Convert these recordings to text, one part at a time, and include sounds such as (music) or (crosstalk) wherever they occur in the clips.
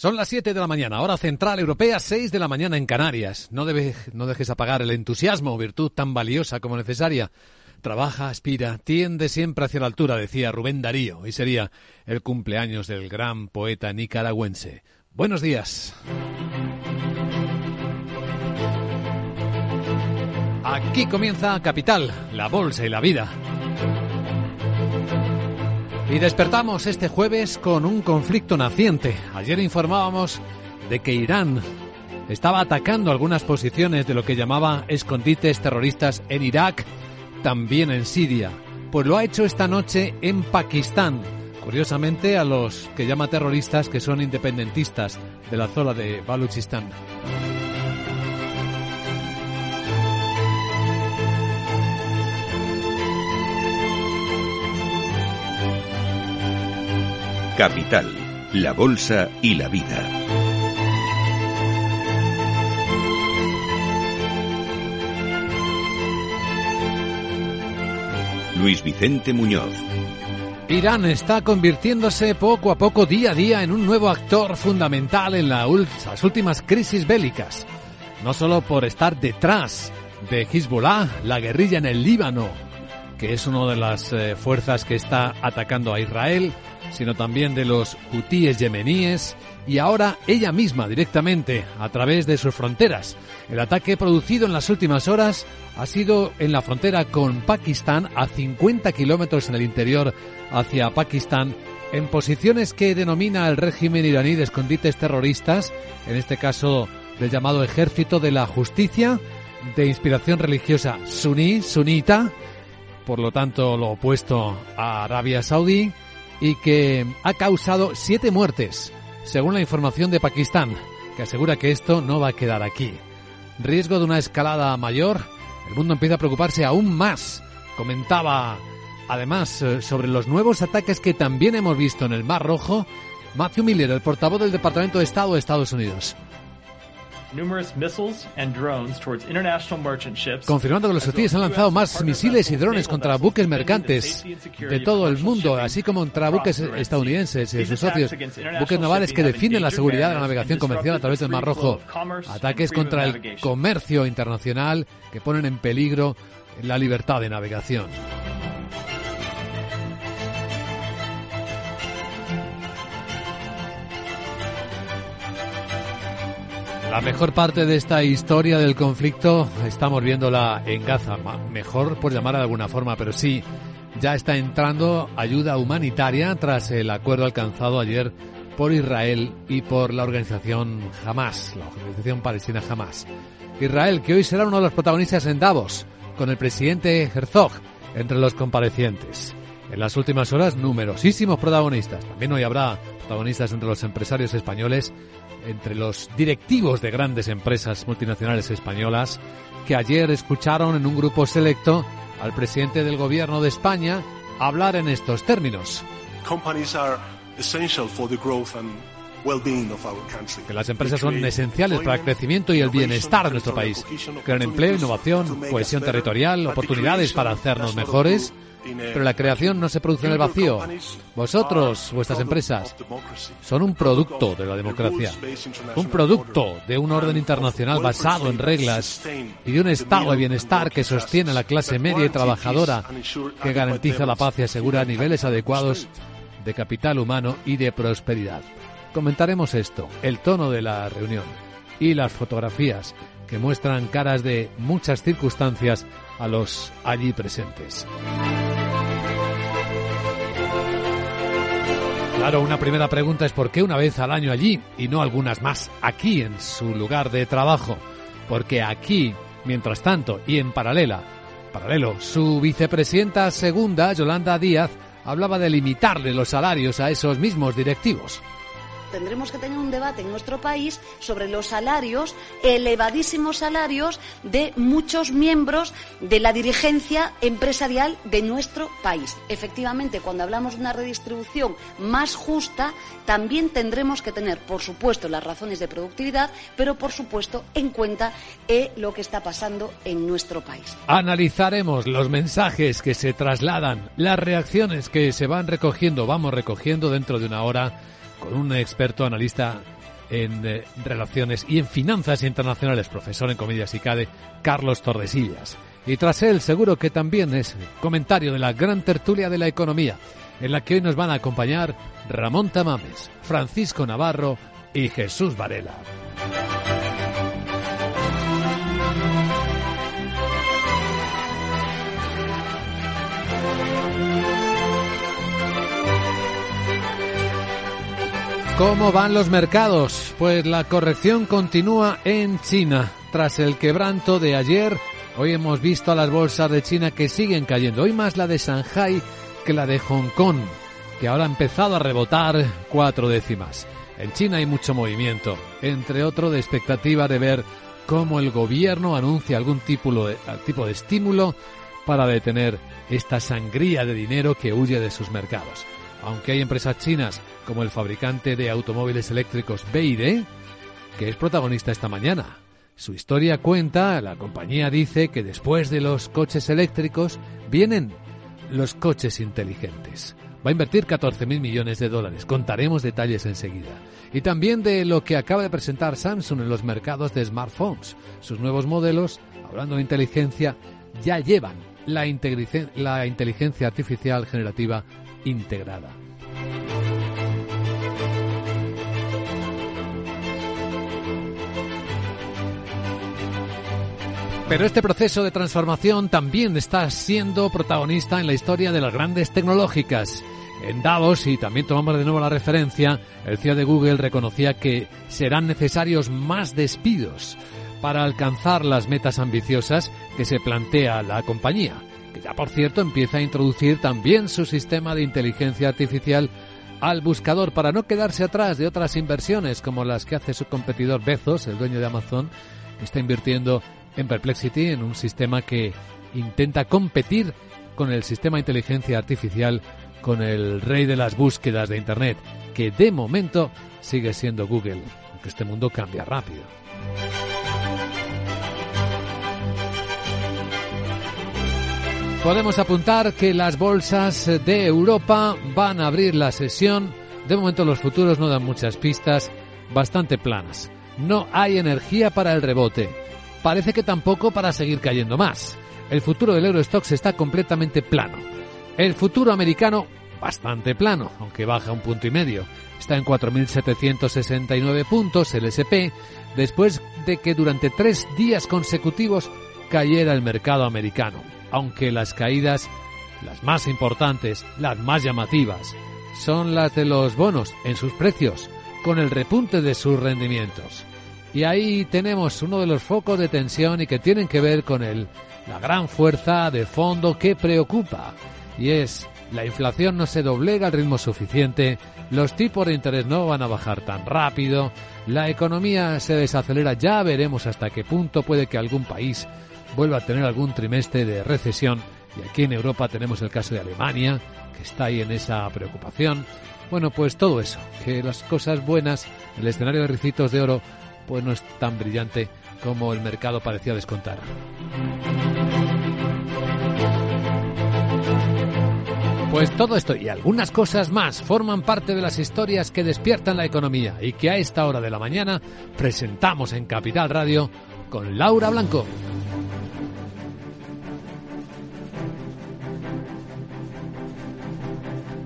Son las 7 de la mañana, hora central europea, 6 de la mañana en Canarias. No, no dejes apagar el entusiasmo, virtud tan valiosa como necesaria. Trabaja, aspira, tiende siempre hacia la altura, decía Rubén Darío. Y sería el cumpleaños del gran poeta nicaragüense. Buenos días. Aquí comienza Capital, la bolsa y la vida. Y despertamos este jueves con un conflicto naciente. Ayer informábamos de que Irán estaba atacando algunas posiciones de lo que llamaba escondites terroristas en Irak, también en Siria. Pues lo ha hecho esta noche en Pakistán. Curiosamente a los que llama terroristas que son independentistas de la zona de Baluchistán. Capital, la Bolsa y la Vida. Luis Vicente Muñoz. Irán está convirtiéndose poco a poco, día a día, en un nuevo actor fundamental en las últimas crisis bélicas. No solo por estar detrás de Hezbollah, la guerrilla en el Líbano, que es una de las eh, fuerzas que está atacando a Israel, sino también de los hutíes yemeníes y ahora ella misma directamente a través de sus fronteras. El ataque producido en las últimas horas ha sido en la frontera con Pakistán a 50 kilómetros en el interior hacia Pakistán en posiciones que denomina el régimen iraní de escondites terroristas, en este caso del llamado Ejército de la Justicia, de inspiración religiosa suní, sunita, por lo tanto lo opuesto a Arabia Saudí, y que ha causado siete muertes, según la información de Pakistán, que asegura que esto no va a quedar aquí. Riesgo de una escalada mayor, el mundo empieza a preocuparse aún más. Comentaba además eh, sobre los nuevos ataques que también hemos visto en el Mar Rojo, Matthew Miller, el portavoz del Departamento de Estado de Estados Unidos. Confirmando que los hutíes han lanzado más misiles y drones contra buques mercantes de todo el mundo, así como contra buques estadounidenses y sus socios, buques navales que defienden la seguridad de la navegación comercial a través del Mar Rojo, ataques contra el comercio internacional que ponen en peligro la libertad de navegación. La mejor parte de esta historia del conflicto estamos viéndola en Gaza, mejor por llamar de alguna forma, pero sí, ya está entrando ayuda humanitaria tras el acuerdo alcanzado ayer por Israel y por la organización Hamas, la organización palestina Hamas. Israel, que hoy será uno de los protagonistas en Davos, con el presidente Herzog entre los comparecientes. En las últimas horas, numerosísimos protagonistas. También hoy habrá protagonistas entre los empresarios españoles entre los directivos de grandes empresas multinacionales españolas que ayer escucharon en un grupo selecto al presidente del gobierno de España hablar en estos términos. Que las empresas son esenciales para el crecimiento y el bienestar de nuestro país. Crean empleo, innovación, cohesión territorial, oportunidades para hacernos mejores pero la creación no se produce en el vacío. Vosotros, vuestras empresas, son un producto de la democracia, un producto de un orden internacional basado en reglas y de un estado de bienestar que sostiene a la clase media y trabajadora, que garantiza la paz y asegura niveles adecuados de capital humano y de prosperidad. Comentaremos esto, el tono de la reunión y las fotografías que muestran caras de muchas circunstancias a los allí presentes. Claro, una primera pregunta es por qué una vez al año allí y no algunas más aquí en su lugar de trabajo. Porque aquí, mientras tanto, y en paralela, paralelo, su vicepresidenta segunda, Yolanda Díaz, hablaba de limitarle los salarios a esos mismos directivos tendremos que tener un debate en nuestro país sobre los salarios, elevadísimos salarios de muchos miembros de la dirigencia empresarial de nuestro país. Efectivamente, cuando hablamos de una redistribución más justa, también tendremos que tener, por supuesto, las razones de productividad, pero por supuesto en cuenta eh, lo que está pasando en nuestro país. Analizaremos los mensajes que se trasladan, las reacciones que se van recogiendo, vamos recogiendo dentro de una hora con un experto analista en eh, relaciones y en finanzas internacionales, profesor en comedias y CADE, Carlos Tordesillas. Y tras él, seguro que también es comentario de la gran tertulia de la economía, en la que hoy nos van a acompañar Ramón Tamames, Francisco Navarro y Jesús Varela. ¿Cómo van los mercados? Pues la corrección continúa en China. Tras el quebranto de ayer, hoy hemos visto a las bolsas de China que siguen cayendo. Hoy más la de Shanghai que la de Hong Kong, que ahora ha empezado a rebotar cuatro décimas. En China hay mucho movimiento, entre otro de expectativa de ver cómo el gobierno anuncia algún tipo de, tipo de estímulo para detener esta sangría de dinero que huye de sus mercados. Aunque hay empresas chinas como el fabricante de automóviles eléctricos BYD, que es protagonista esta mañana. Su historia cuenta, la compañía dice que después de los coches eléctricos vienen los coches inteligentes. Va a invertir 14.000 millones de dólares. Contaremos detalles enseguida. Y también de lo que acaba de presentar Samsung en los mercados de smartphones. Sus nuevos modelos, hablando de inteligencia, ya llevan la, la inteligencia artificial generativa integrada. Pero este proceso de transformación también está siendo protagonista en la historia de las grandes tecnológicas. En Davos, y también tomamos de nuevo la referencia, el CEO de Google reconocía que serán necesarios más despidos para alcanzar las metas ambiciosas que se plantea la compañía, que ya por cierto empieza a introducir también su sistema de inteligencia artificial al buscador para no quedarse atrás de otras inversiones como las que hace su competidor Bezos, el dueño de Amazon, está invirtiendo en Perplexity, en un sistema que intenta competir con el sistema de inteligencia artificial, con el rey de las búsquedas de Internet, que de momento sigue siendo Google, aunque este mundo cambia rápido. Podemos apuntar que las bolsas de Europa van a abrir la sesión. De momento los futuros no dan muchas pistas, bastante planas. No hay energía para el rebote parece que tampoco para seguir cayendo más. El futuro del Eurostox está completamente plano. El futuro americano bastante plano, aunque baja un punto y medio. Está en 4.769 puntos el SP, después de que durante tres días consecutivos cayera el mercado americano. Aunque las caídas, las más importantes, las más llamativas, son las de los bonos en sus precios, con el repunte de sus rendimientos. Y ahí tenemos uno de los focos de tensión y que tienen que ver con la gran fuerza de fondo que preocupa. Y es, la inflación no se doblega al ritmo suficiente, los tipos de interés no van a bajar tan rápido, la economía se desacelera, ya veremos hasta qué punto puede que algún país vuelva a tener algún trimestre de recesión. Y aquí en Europa tenemos el caso de Alemania, que está ahí en esa preocupación. Bueno, pues todo eso, que las cosas buenas, el escenario de ricitos de oro pues no es tan brillante como el mercado parecía descontar. Pues todo esto y algunas cosas más forman parte de las historias que despiertan la economía y que a esta hora de la mañana presentamos en Capital Radio con Laura Blanco.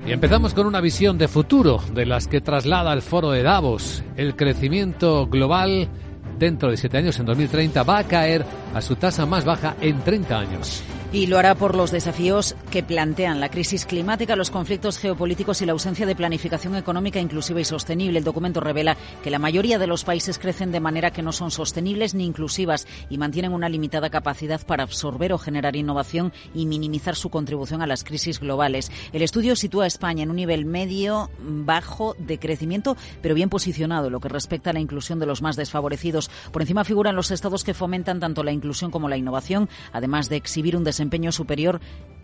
Y empezamos con una visión de futuro de las que traslada el foro de Davos. El crecimiento global dentro de siete años, en 2030, va a caer a su tasa más baja en 30 años. Y lo hará por los desafíos que plantean la crisis climática, los conflictos geopolíticos y la ausencia de planificación económica inclusiva y sostenible. El documento revela que la mayoría de los países crecen de manera que no son sostenibles ni inclusivas y mantienen una limitada capacidad para absorber o generar innovación y minimizar su contribución a las crisis globales. El estudio sitúa a España en un nivel medio bajo de crecimiento, pero bien posicionado lo que respecta a la inclusión de los más desfavorecidos. Por encima figuran los estados que fomentan tanto la inclusión como la innovación, además de exhibir un desempeño desempeño superior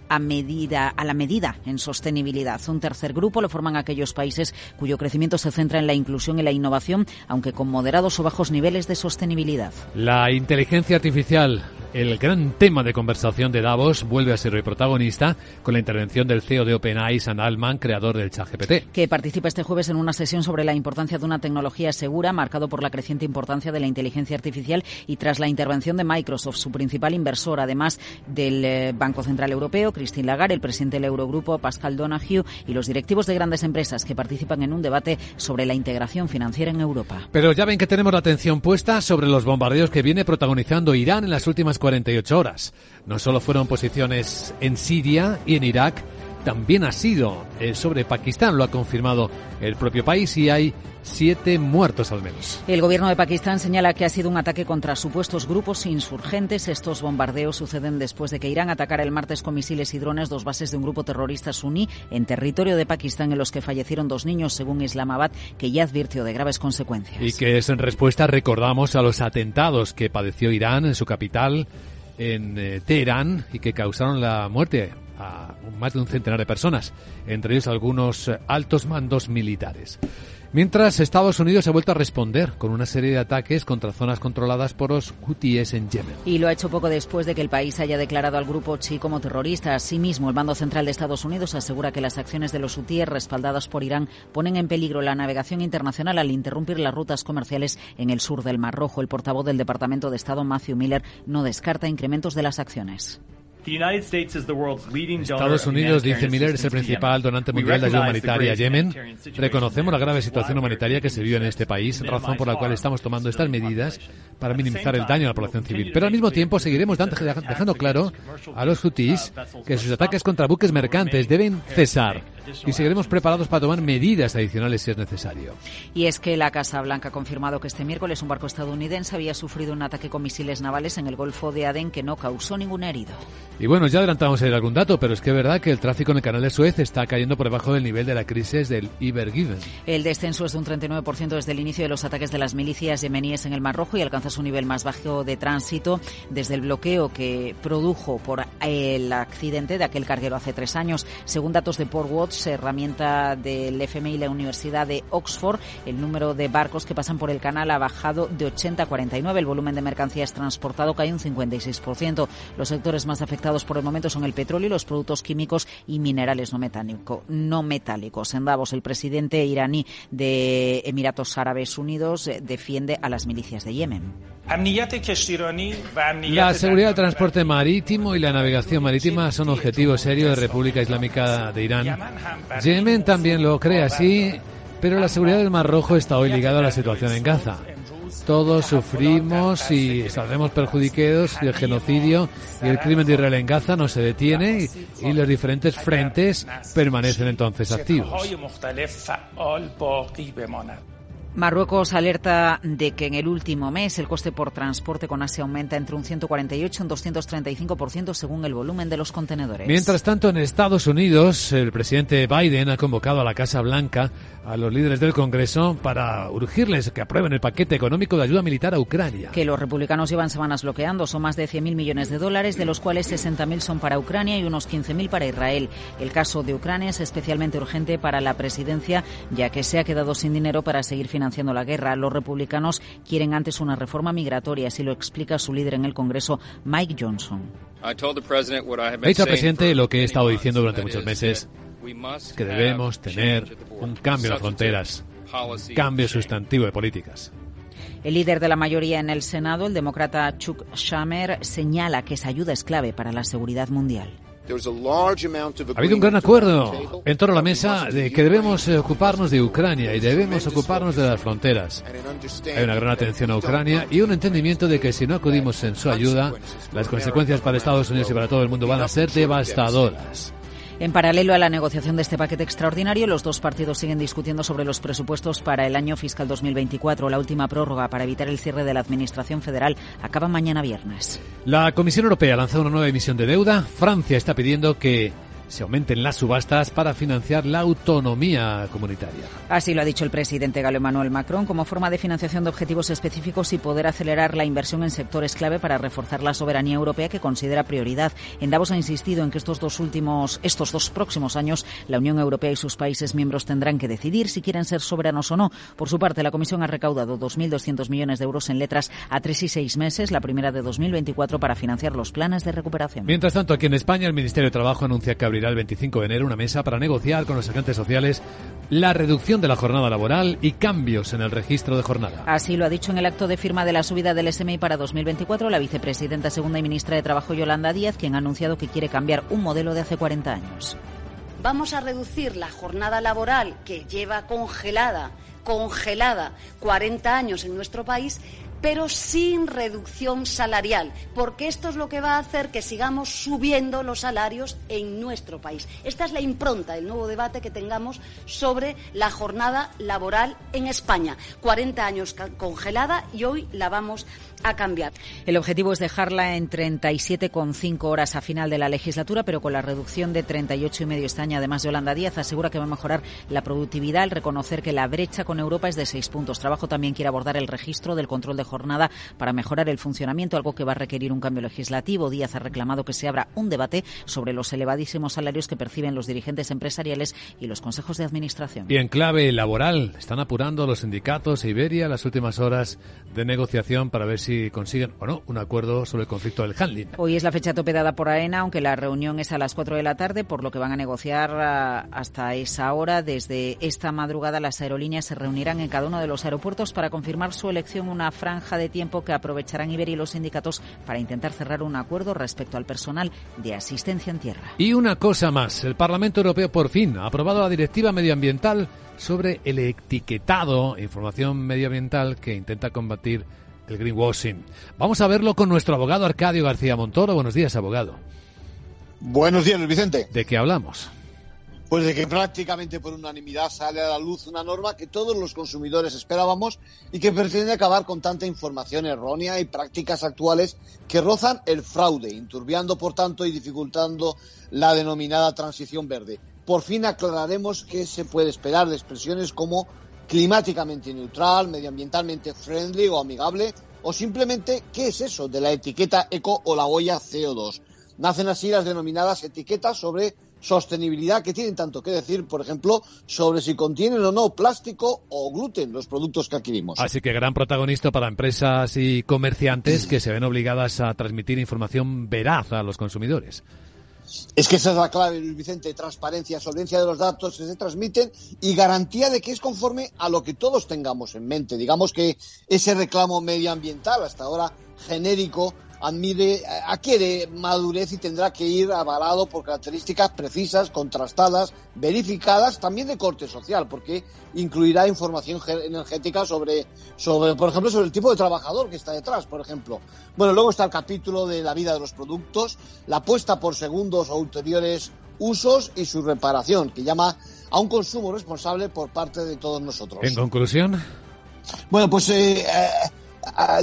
a, medida, a la medida en sostenibilidad. Un tercer grupo lo forman aquellos países cuyo crecimiento se centra en la inclusión y la innovación, aunque con moderados o bajos niveles de sostenibilidad. La inteligencia artificial el gran tema de conversación de Davos vuelve a ser el protagonista con la intervención del CEO de OpenAI, Sam Altman, creador del ChatGPT. Que participa este jueves en una sesión sobre la importancia de una tecnología segura, marcado por la creciente importancia de la inteligencia artificial y tras la intervención de Microsoft, su principal inversor, además del eh, Banco Central Europeo, Christine Lagarde, el presidente del Eurogrupo, Pascal Donahue, y los directivos de grandes empresas que participan en un debate sobre la integración financiera en Europa. Pero ya ven que tenemos la atención puesta sobre los bombardeos que viene protagonizando Irán en las últimas 48 horas. No solo fueron posiciones en Siria y en Irak, también ha sido eh, sobre Pakistán, lo ha confirmado el propio país y hay siete muertos al menos. El gobierno de Pakistán señala que ha sido un ataque contra supuestos grupos insurgentes. Estos bombardeos suceden después de que Irán atacara el martes con misiles y drones dos bases de un grupo terrorista suní en territorio de Pakistán en los que fallecieron dos niños, según Islamabad, que ya advirtió de graves consecuencias. Y que es en respuesta, recordamos, a los atentados que padeció Irán en su capital, en eh, Teherán, y que causaron la muerte a más de un centenar de personas, entre ellos algunos altos mandos militares. Mientras Estados Unidos ha vuelto a responder con una serie de ataques contra zonas controladas por los hutíes en Yemen. Y lo ha hecho poco después de que el país haya declarado al grupo chi como terrorista. Asimismo, el Bando Central de Estados Unidos asegura que las acciones de los hutíes respaldadas por Irán ponen en peligro la navegación internacional al interrumpir las rutas comerciales en el sur del Mar Rojo. El portavoz del Departamento de Estado, Matthew Miller, no descarta incrementos de las acciones. Estados Unidos, dice Miller, es el principal donante mundial de ayuda humanitaria a Yemen. Reconocemos la grave situación humanitaria que se vive en este país, razón por la cual estamos tomando estas medidas para minimizar el daño a la población civil. Pero al mismo tiempo seguiremos dejando claro a los hutíes que sus ataques contra buques mercantes deben cesar y seguiremos preparados para tomar medidas adicionales si es necesario. Y es que la Casa Blanca ha confirmado que este miércoles un barco estadounidense había sufrido un ataque con misiles navales en el Golfo de Adén que no causó ningún herido. Y bueno, ya adelantamos ir algún dato, pero es que es verdad que el tráfico en el canal de Suez está cayendo por debajo del nivel de la crisis del Ibergiven. El descenso es de un 39% desde el inicio de los ataques de las milicias yemeníes en el Mar Rojo y alcanza su nivel más bajo de tránsito desde el bloqueo que produjo por el accidente de aquel carguero hace tres años. Según datos de Port Watch, herramienta del FMI y la Universidad de Oxford, el número de barcos que pasan por el canal ha bajado de 80 a 49. El volumen de mercancías transportado cae un 56%. Los sectores más afectados por el momento son el petróleo y los productos químicos y minerales no, metálico, no metálicos. En Davos, el presidente iraní de Emiratos Árabes Unidos eh, defiende a las milicias de Yemen. La seguridad del transporte marítimo y la navegación marítima son objetivos serios de República Islámica de Irán. Yemen también lo cree así, pero la seguridad del Mar Rojo está hoy ligada a la situación en Gaza. Todos sufrimos y saldremos perjudicados y el genocidio y el crimen de Israel en Gaza no se detiene y, y los diferentes frentes permanecen entonces activos. Marruecos alerta de que en el último mes el coste por transporte con Asia aumenta entre un 148 y un 235% según el volumen de los contenedores. Mientras tanto, en Estados Unidos, el presidente Biden ha convocado a la Casa Blanca a los líderes del Congreso para urgirles que aprueben el paquete económico de ayuda militar a Ucrania. Que los republicanos llevan semanas bloqueando. Son más de 100.000 millones de dólares, de los cuales 60.000 son para Ucrania y unos 15.000 para Israel. El caso de Ucrania es especialmente urgente para la presidencia, ya que se ha quedado sin dinero para seguir financiando la guerra. Los republicanos quieren antes una reforma migratoria, así lo explica su líder en el Congreso, Mike Johnson. He dicho al presidente lo que he estado diciendo durante muchos meses que debemos tener un cambio en las fronteras, un cambio sustantivo de políticas. El líder de la mayoría en el Senado, el demócrata Chuck Schumer, señala que esa ayuda es clave para la seguridad mundial. Ha habido un gran acuerdo en torno a la mesa de que debemos ocuparnos de Ucrania y debemos ocuparnos de las fronteras. Hay una gran atención a Ucrania y un entendimiento de que si no acudimos en su ayuda, las consecuencias para Estados Unidos y para todo el mundo van a ser devastadoras. En paralelo a la negociación de este paquete extraordinario, los dos partidos siguen discutiendo sobre los presupuestos para el año fiscal 2024. La última prórroga para evitar el cierre de la Administración Federal acaba mañana viernes. La Comisión Europea ha lanzado una nueva emisión de deuda. Francia está pidiendo que se aumenten las subastas para financiar la autonomía comunitaria. Así lo ha dicho el presidente galo Emmanuel Macron como forma de financiación de objetivos específicos y poder acelerar la inversión en sectores clave para reforzar la soberanía europea que considera prioridad. En Davos ha insistido en que estos dos últimos, estos dos próximos años, la Unión Europea y sus países miembros tendrán que decidir si quieren ser soberanos o no. Por su parte, la Comisión ha recaudado 2.200 millones de euros en letras a tres y seis meses, la primera de 2024, para financiar los planes de recuperación. Mientras tanto, aquí en España, el Ministerio de Trabajo anuncia que abrirá el 25 de enero una mesa para negociar con los agentes sociales la reducción de la jornada laboral y cambios en el registro de jornada. Así lo ha dicho en el acto de firma de la subida del SMI para 2024 la vicepresidenta segunda y ministra de Trabajo Yolanda Díaz, quien ha anunciado que quiere cambiar un modelo de hace 40 años. Vamos a reducir la jornada laboral que lleva congelada, congelada 40 años en nuestro país pero sin reducción salarial, porque esto es lo que va a hacer que sigamos subiendo los salarios en nuestro país. Esta es la impronta del nuevo debate que tengamos sobre la jornada laboral en España. 40 años congelada y hoy la vamos a cambiar. El objetivo es dejarla en 37,5 horas a final de la legislatura, pero con la reducción de 38 y medio este año. Además, Yolanda Díaz asegura que va a mejorar la productividad al reconocer que la brecha con Europa es de seis puntos. Trabajo también quiere abordar el registro del control de jornada para mejorar el funcionamiento, algo que va a requerir un cambio legislativo. Díaz ha reclamado que se abra un debate sobre los elevadísimos salarios que perciben los dirigentes empresariales y los consejos de administración. Y en clave laboral, están apurando los sindicatos e Iberia las últimas horas de negociación para ver si si consiguen o no un acuerdo sobre el conflicto del handling. Hoy es la fecha topedada por AENA, aunque la reunión es a las 4 de la tarde, por lo que van a negociar ah, hasta esa hora. Desde esta madrugada las aerolíneas se reunirán en cada uno de los aeropuertos para confirmar su elección una franja de tiempo que aprovecharán Iberia y los sindicatos para intentar cerrar un acuerdo respecto al personal de asistencia en tierra. Y una cosa más, el Parlamento Europeo por fin ha aprobado la directiva medioambiental sobre el etiquetado información medioambiental que intenta combatir el greenwashing. Vamos a verlo con nuestro abogado Arcadio García Montoro. Buenos días, abogado. Buenos días, Vicente. ¿De qué hablamos? Pues de que prácticamente por unanimidad sale a la luz una norma que todos los consumidores esperábamos y que pretende acabar con tanta información errónea y prácticas actuales que rozan el fraude, inturbiando por tanto y dificultando la denominada transición verde. Por fin aclararemos qué se puede esperar de expresiones como climáticamente neutral, medioambientalmente friendly o amigable, o simplemente qué es eso de la etiqueta eco o la huella CO2. Nacen así las denominadas etiquetas sobre sostenibilidad que tienen tanto que decir, por ejemplo, sobre si contienen o no plástico o gluten los productos que adquirimos. Así que gran protagonista para empresas y comerciantes que se ven obligadas a transmitir información veraz a los consumidores. Es que esa es la clave, Luis Vicente, transparencia, solvencia de los datos que se transmiten y garantía de que es conforme a lo que todos tengamos en mente. Digamos que ese reclamo medioambiental, hasta ahora genérico, admire, adquiere madurez y tendrá que ir avalado por características precisas, contrastadas, verificadas, también de corte social, porque incluirá información energética sobre, sobre, por ejemplo, sobre el tipo de trabajador que está detrás, por ejemplo. Bueno, luego está el capítulo de la vida de los productos, la apuesta por segundos o ulteriores usos y su reparación, que llama a un consumo responsable por parte de todos nosotros. En conclusión. Bueno, pues eh, eh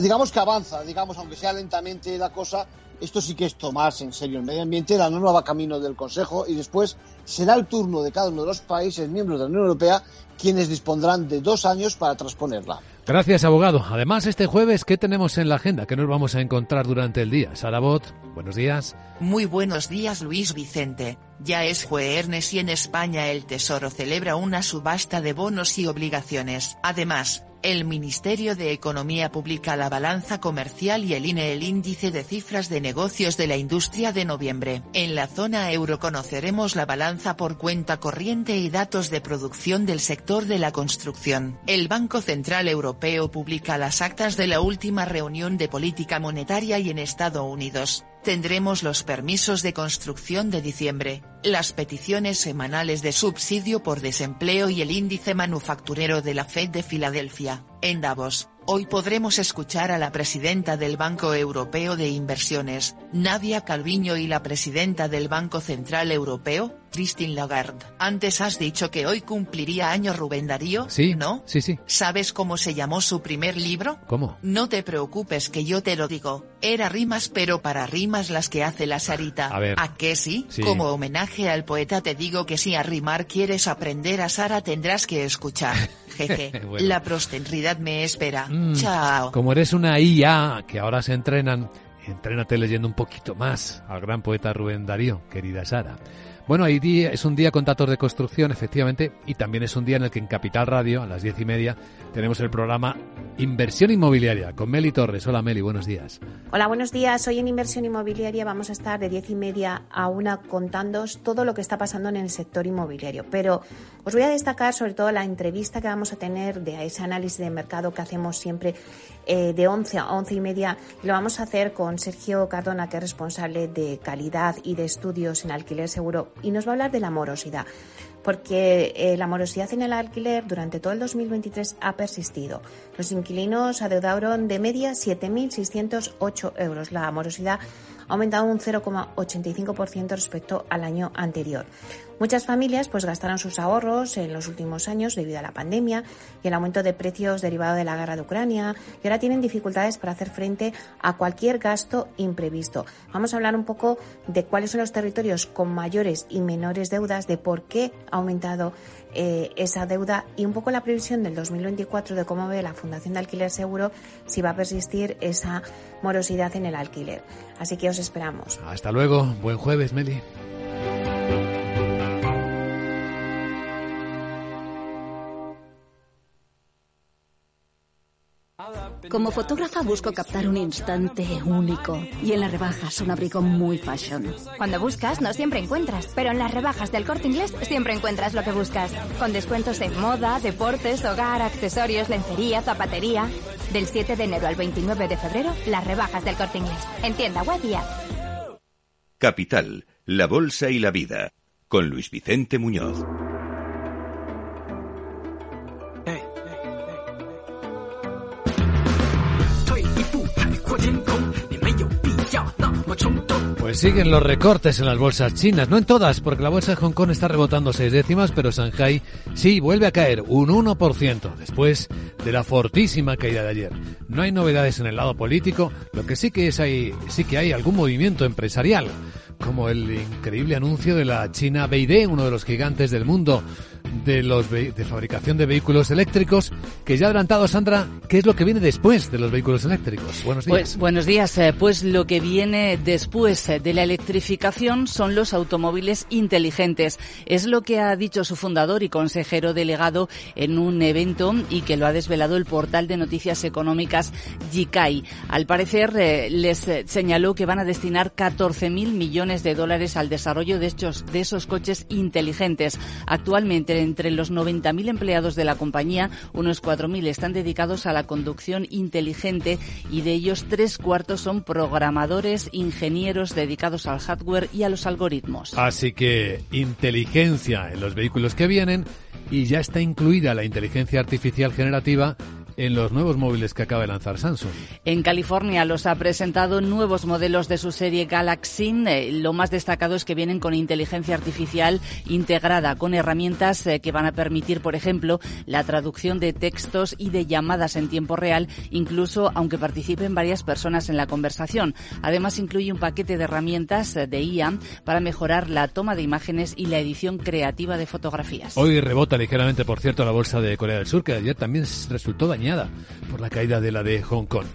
digamos que avanza, digamos, aunque sea lentamente la cosa, esto sí que es tomarse en serio el medio ambiente, la norma va camino del Consejo y después será el turno de cada uno de los países miembros de la Unión Europea quienes dispondrán de dos años para transponerla. Gracias, abogado. Además, este jueves, ¿qué tenemos en la agenda? ¿Qué nos vamos a encontrar durante el día? Sarabot, buenos días. Muy buenos días, Luis Vicente. Ya es jueves y en España el Tesoro celebra una subasta de bonos y obligaciones. Además, el Ministerio de Economía publica la balanza comercial y el INE el índice de cifras de negocios de la industria de noviembre. En la zona euro conoceremos la balanza por cuenta corriente y datos de producción del sector de la construcción. El Banco Central Europeo publica las actas de la última reunión de política monetaria y en Estados Unidos tendremos los permisos de construcción de diciembre, las peticiones semanales de subsidio por desempleo y el índice manufacturero de la Fed de Filadelfia, en Davos. Hoy podremos escuchar a la presidenta del Banco Europeo de Inversiones, Nadia Calviño y la presidenta del Banco Central Europeo, Christine Lagarde. Antes has dicho que hoy cumpliría año Rubén Darío, Sí. ¿no? Sí, sí. ¿Sabes cómo se llamó su primer libro? ¿Cómo? No te preocupes que yo te lo digo. Era rimas pero para rimas las que hace la Sarita. A ver. ¿A qué sí? Sí. Como homenaje al poeta te digo que si a rimar quieres aprender a Sara tendrás que escuchar. (laughs) Jeje. Bueno. La prostenridad me espera. Mm, Chao. Como eres una IA que ahora se entrenan, entrénate leyendo un poquito más al gran poeta Rubén Darío, querida Sara. Bueno, hoy día es un día con datos de construcción, efectivamente, y también es un día en el que en Capital Radio, a las diez y media, tenemos el programa Inversión Inmobiliaria con Meli Torres. Hola Meli, buenos días. Hola, buenos días. Hoy en Inversión Inmobiliaria vamos a estar de diez y media a una contándoos todo lo que está pasando en el sector inmobiliario. Pero os voy a destacar sobre todo la entrevista que vamos a tener de ese análisis de mercado que hacemos siempre eh, de 11 a 11 y media. Lo vamos a hacer con Sergio Cardona, que es responsable de calidad y de estudios en alquiler seguro, y nos va a hablar de la morosidad porque eh, la morosidad en el alquiler durante todo el 2023 ha persistido. Los inquilinos adeudaron de media 7.608 euros. La morosidad ha aumentado un 0,85% respecto al año anterior. Muchas familias pues gastaron sus ahorros en los últimos años debido a la pandemia y el aumento de precios derivado de la guerra de Ucrania y ahora tienen dificultades para hacer frente a cualquier gasto imprevisto. Vamos a hablar un poco de cuáles son los territorios con mayores y menores deudas, de por qué ha aumentado eh, esa deuda y un poco la previsión del 2024 de cómo ve la Fundación de Alquiler Seguro si va a persistir esa morosidad en el alquiler. Así que os esperamos. Hasta luego, buen jueves Meli. Como fotógrafa busco captar un instante único y en las rebajas un abrigo muy fashion. Cuando buscas no siempre encuentras, pero en las rebajas del corte inglés siempre encuentras lo que buscas. Con descuentos en moda, deportes, hogar, accesorios, lencería, zapatería. Del 7 de enero al 29 de febrero, las rebajas del corte inglés. En tienda web y app. Capital, la Bolsa y la Vida, con Luis Vicente Muñoz. Pues siguen los recortes en las bolsas chinas, no en todas, porque la bolsa de Hong Kong está rebotando seis décimas, pero Shanghai sí vuelve a caer un 1% después de la fortísima caída de ayer. No hay novedades en el lado político, lo que sí que es hay, sí que hay algún movimiento empresarial, como el increíble anuncio de la China BYD, uno de los gigantes del mundo de los de fabricación de vehículos eléctricos, que ya adelantado Sandra, ¿qué es lo que viene después de los vehículos eléctricos? Buenos días. Pues buenos días. Eh, Pues lo que viene después eh, de la electrificación son los automóviles inteligentes. Es lo que ha dicho su fundador y consejero delegado en un evento y que lo ha desvelado el portal de noticias económicas Yikai. Al parecer eh, les señaló que van a destinar 14.000 millones de dólares al desarrollo de estos de esos coches inteligentes. Actualmente entre los 90.000 empleados de la compañía, unos 4.000 están dedicados a la conducción inteligente y de ellos tres cuartos son programadores, ingenieros dedicados al hardware y a los algoritmos. Así que inteligencia en los vehículos que vienen y ya está incluida la inteligencia artificial generativa en los nuevos móviles que acaba de lanzar Samsung. En California los ha presentado nuevos modelos de su serie Galaxy. Eh, lo más destacado es que vienen con inteligencia artificial integrada, con herramientas eh, que van a permitir, por ejemplo, la traducción de textos y de llamadas en tiempo real, incluso aunque participen varias personas en la conversación. Además, incluye un paquete de herramientas eh, de IA para mejorar la toma de imágenes y la edición creativa de fotografías. Hoy rebota ligeramente, por cierto, la bolsa de Corea del Sur, que ayer también resultó dañada por la caída de la de Hong Kong.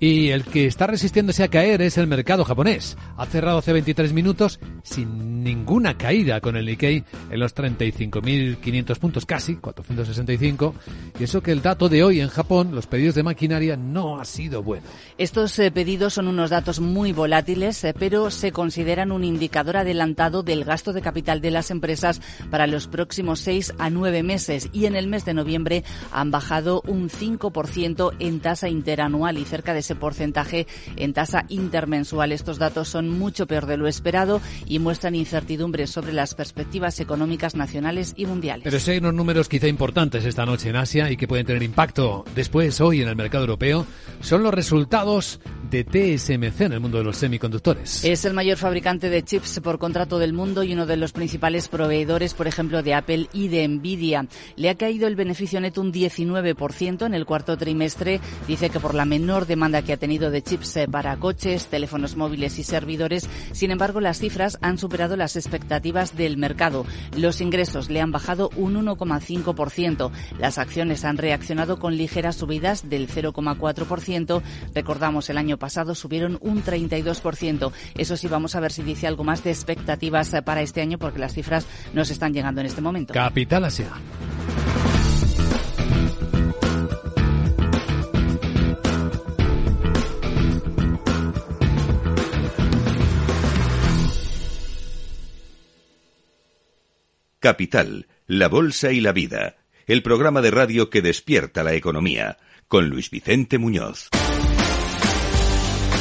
Y el que está resistiéndose a caer es el mercado japonés. Ha cerrado hace 23 minutos sin ninguna caída con el Nikkei en los 35.500 puntos, casi 465. Y eso que el dato de hoy en Japón, los pedidos de maquinaria, no ha sido bueno. Estos eh, pedidos son unos datos muy volátiles, eh, pero se consideran un indicador adelantado del gasto de capital de las empresas para los próximos seis a nueve meses. Y en el mes de noviembre han bajado un 5% en tasa interanual y cerca de ese porcentaje en tasa intermensual. Estos datos son mucho peor de lo esperado y muestran incertidumbre sobre las perspectivas económicas nacionales y mundiales. Pero si hay unos números quizá importantes esta noche en Asia y que pueden tener impacto después hoy en el mercado europeo, son los resultados de TSMC en el mundo de los semiconductores. Es el mayor fabricante de chips por contrato del mundo y uno de los principales proveedores, por ejemplo, de Apple y de Nvidia. Le ha caído el beneficio neto un 19% en el cuarto trimestre. Dice que por la menor demanda que ha tenido de chips eh, para coches, teléfonos móviles y servidores. Sin embargo, las cifras han superado las expectativas del mercado. Los ingresos le han bajado un 1,5%. Las acciones han reaccionado con ligeras subidas del 0,4%. Recordamos, el año pasado subieron un 32%. Eso sí, vamos a ver si dice algo más de expectativas eh, para este año porque las cifras nos están llegando en este momento. Capital Asia. Capital, la Bolsa y la Vida, el programa de radio que despierta la economía, con Luis Vicente Muñoz.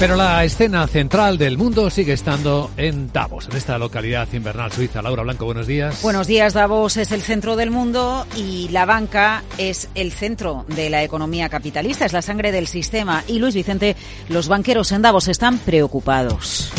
Pero la escena central del mundo sigue estando en Davos, en esta localidad invernal suiza. Laura Blanco, buenos días. Buenos días, Davos es el centro del mundo y la banca es el centro de la economía capitalista, es la sangre del sistema. Y Luis Vicente, los banqueros en Davos están preocupados.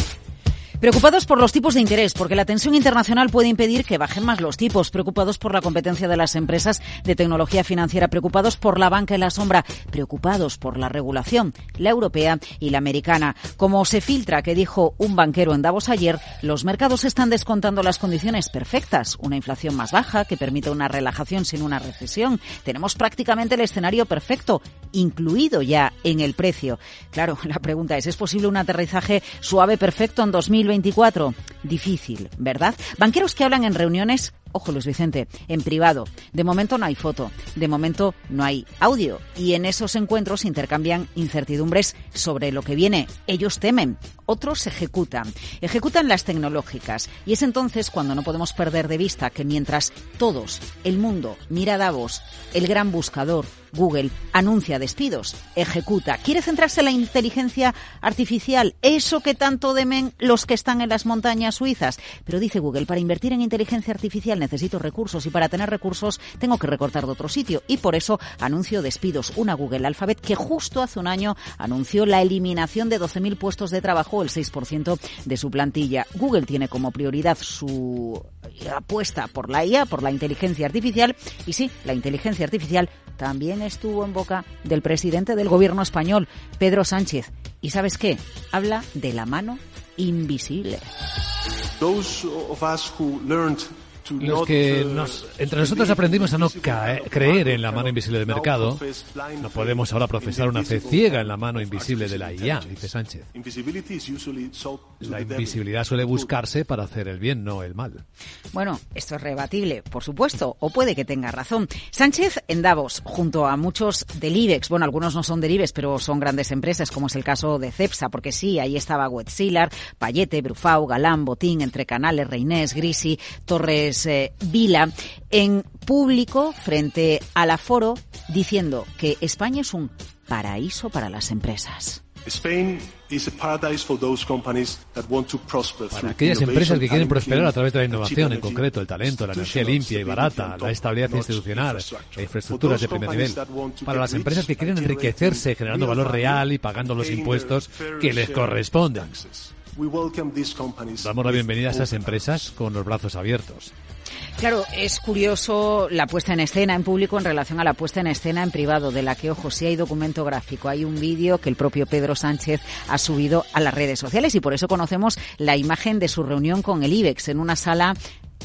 Preocupados por los tipos de interés, porque la tensión internacional puede impedir que bajen más los tipos. Preocupados por la competencia de las empresas de tecnología financiera. Preocupados por la banca en la sombra. Preocupados por la regulación, la europea y la americana. Como se filtra que dijo un banquero en Davos ayer, los mercados están descontando las condiciones perfectas. Una inflación más baja que permite una relajación sin una recesión. Tenemos prácticamente el escenario perfecto, incluido ya en el precio. Claro, (laughs) la pregunta es, ¿es posible un aterrizaje suave perfecto en 2020? 2024? Difícil, ¿verdad? Banqueros que hablan en reuniones Ojo, Luis Vicente, en privado. De momento no hay foto, de momento no hay audio. Y en esos encuentros intercambian incertidumbres sobre lo que viene. Ellos temen, otros ejecutan. Ejecutan las tecnológicas. Y es entonces cuando no podemos perder de vista que mientras todos, el mundo, mira Davos, el gran buscador, Google, anuncia despidos, ejecuta. Quiere centrarse en la inteligencia artificial, eso que tanto demen los que están en las montañas suizas. Pero dice Google, para invertir en inteligencia artificial necesito recursos y para tener recursos tengo que recortar de otro sitio y por eso anuncio despidos. Una Google Alphabet que justo hace un año anunció la eliminación de 12.000 puestos de trabajo, el 6% de su plantilla. Google tiene como prioridad su apuesta por la IA, por la inteligencia artificial y sí, la inteligencia artificial también estuvo en boca del presidente del gobierno español, Pedro Sánchez. ¿Y sabes qué? Habla de la mano invisible. Those of us los que nos, entre nosotros aprendimos a no creer en la mano invisible del mercado, no podemos ahora profesar una fe ciega en la mano invisible de la IA, dice Sánchez. La invisibilidad suele buscarse para hacer el bien, no el mal. Bueno, esto es rebatible, por supuesto, o puede que tenga razón. Sánchez en Davos, junto a muchos del IBEX, bueno, algunos no son del IBEX, pero son grandes empresas, como es el caso de Cepsa, porque sí, ahí estaba Wetzilar, Payete, Brufau, Galán, Botín, Entre Canales, Reinés, Grisi, Torres eh, Vila en público frente al aforo diciendo que España es un paraíso para las empresas. Para aquellas empresas que quieren prosperar a través de la innovación, en concreto el talento, la energía limpia y barata, la estabilidad institucional, las infraestructuras de primer nivel. Para las empresas que quieren enriquecerse generando valor real y pagando los impuestos que les corresponden. Damos la bienvenida a esas empresas con los brazos abiertos. Claro, es curioso la puesta en escena en público en relación a la puesta en escena en privado, de la que, ojo, sí hay documento gráfico. Hay un vídeo que el propio Pedro Sánchez ha subido a las redes sociales y por eso conocemos la imagen de su reunión con el IBEX en una sala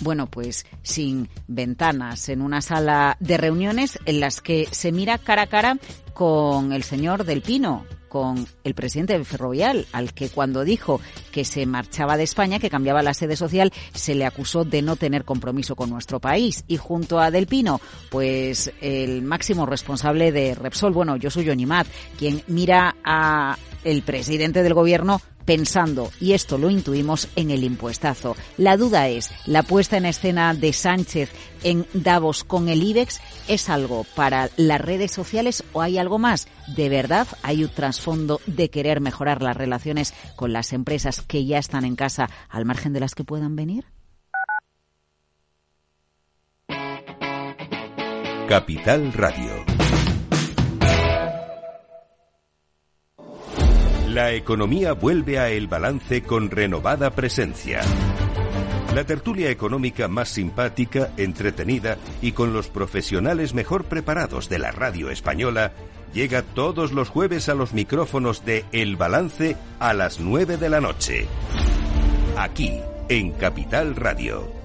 bueno, pues sin ventanas, en una sala de reuniones en las que se mira cara a cara con el señor Del Pino, con el presidente del Ferrovial, al que cuando dijo que se marchaba de España, que cambiaba la sede social, se le acusó de no tener compromiso con nuestro país. Y junto a Del Pino, pues el máximo responsable de Repsol, bueno, yo soy Johnny Matt, quien mira a el presidente del gobierno pensando, y esto lo intuimos, en el impuestazo. La duda es, ¿la puesta en escena de Sánchez en Davos con el IBEX es algo para las redes sociales o hay algo más? ¿De verdad hay un trasfondo de querer mejorar las relaciones con las empresas que ya están en casa al margen de las que puedan venir? Capital Radio. La economía vuelve a El Balance con renovada presencia. La tertulia económica más simpática, entretenida y con los profesionales mejor preparados de la radio española llega todos los jueves a los micrófonos de El Balance a las 9 de la noche. Aquí, en Capital Radio.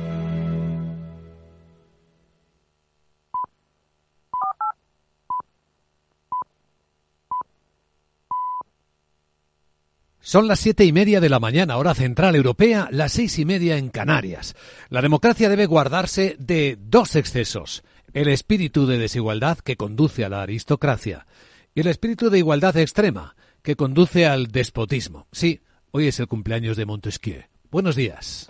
Son las siete y media de la mañana, hora central europea, las seis y media en Canarias. La democracia debe guardarse de dos excesos. El espíritu de desigualdad que conduce a la aristocracia y el espíritu de igualdad extrema que conduce al despotismo. Sí, hoy es el cumpleaños de Montesquieu. Buenos días.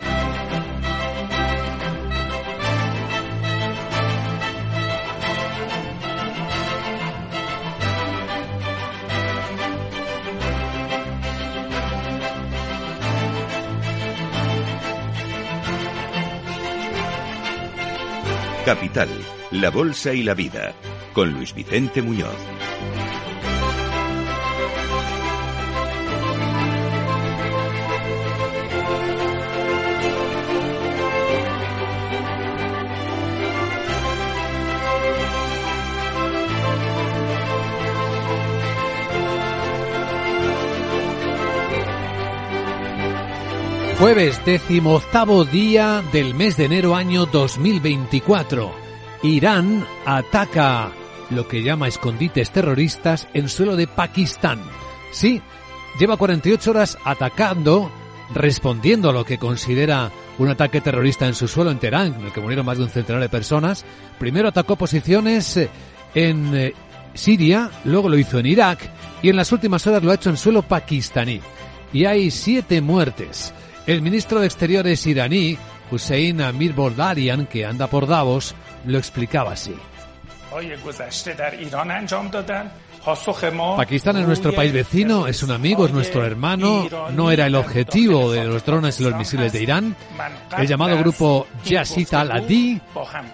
Capital, la Bolsa y la Vida, con Luis Vicente Muñoz. Jueves decimoctavo día del mes de enero año 2024. Irán ataca lo que llama escondites terroristas en suelo de Pakistán. Sí, lleva 48 horas atacando, respondiendo a lo que considera un ataque terrorista en su suelo en Teherán, en el que murieron más de un centenar de personas. Primero atacó posiciones eh, en eh, Siria, luego lo hizo en Irak y en las últimas horas lo ha hecho en suelo pakistaní. Y hay siete muertes. El ministro de Exteriores iraní, Hussein Amir Bordarian, que anda por Davos, lo explicaba así. Pakistán es nuestro país vecino, es un amigo, es nuestro hermano, no era el objetivo de los drones y los misiles de Irán. El llamado grupo Yazid al-Adi,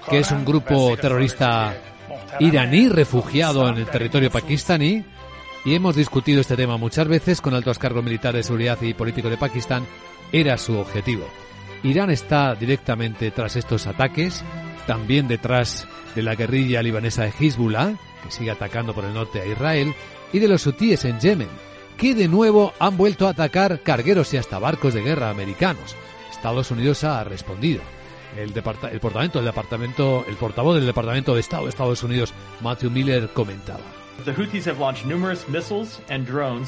que es un grupo terrorista iraní refugiado en el territorio pakistaní, y hemos discutido este tema muchas veces con altos cargos militares de seguridad y político de Pakistán, era su objetivo. Irán está directamente tras estos ataques, también detrás de la guerrilla libanesa de Hezbollah, que sigue atacando por el norte a Israel, y de los hutíes en Yemen, que de nuevo han vuelto a atacar cargueros y hasta barcos de guerra americanos. Estados Unidos ha respondido. El, departamento, el portavoz del Departamento de Estado de Estados Unidos, Matthew Miller, comentaba.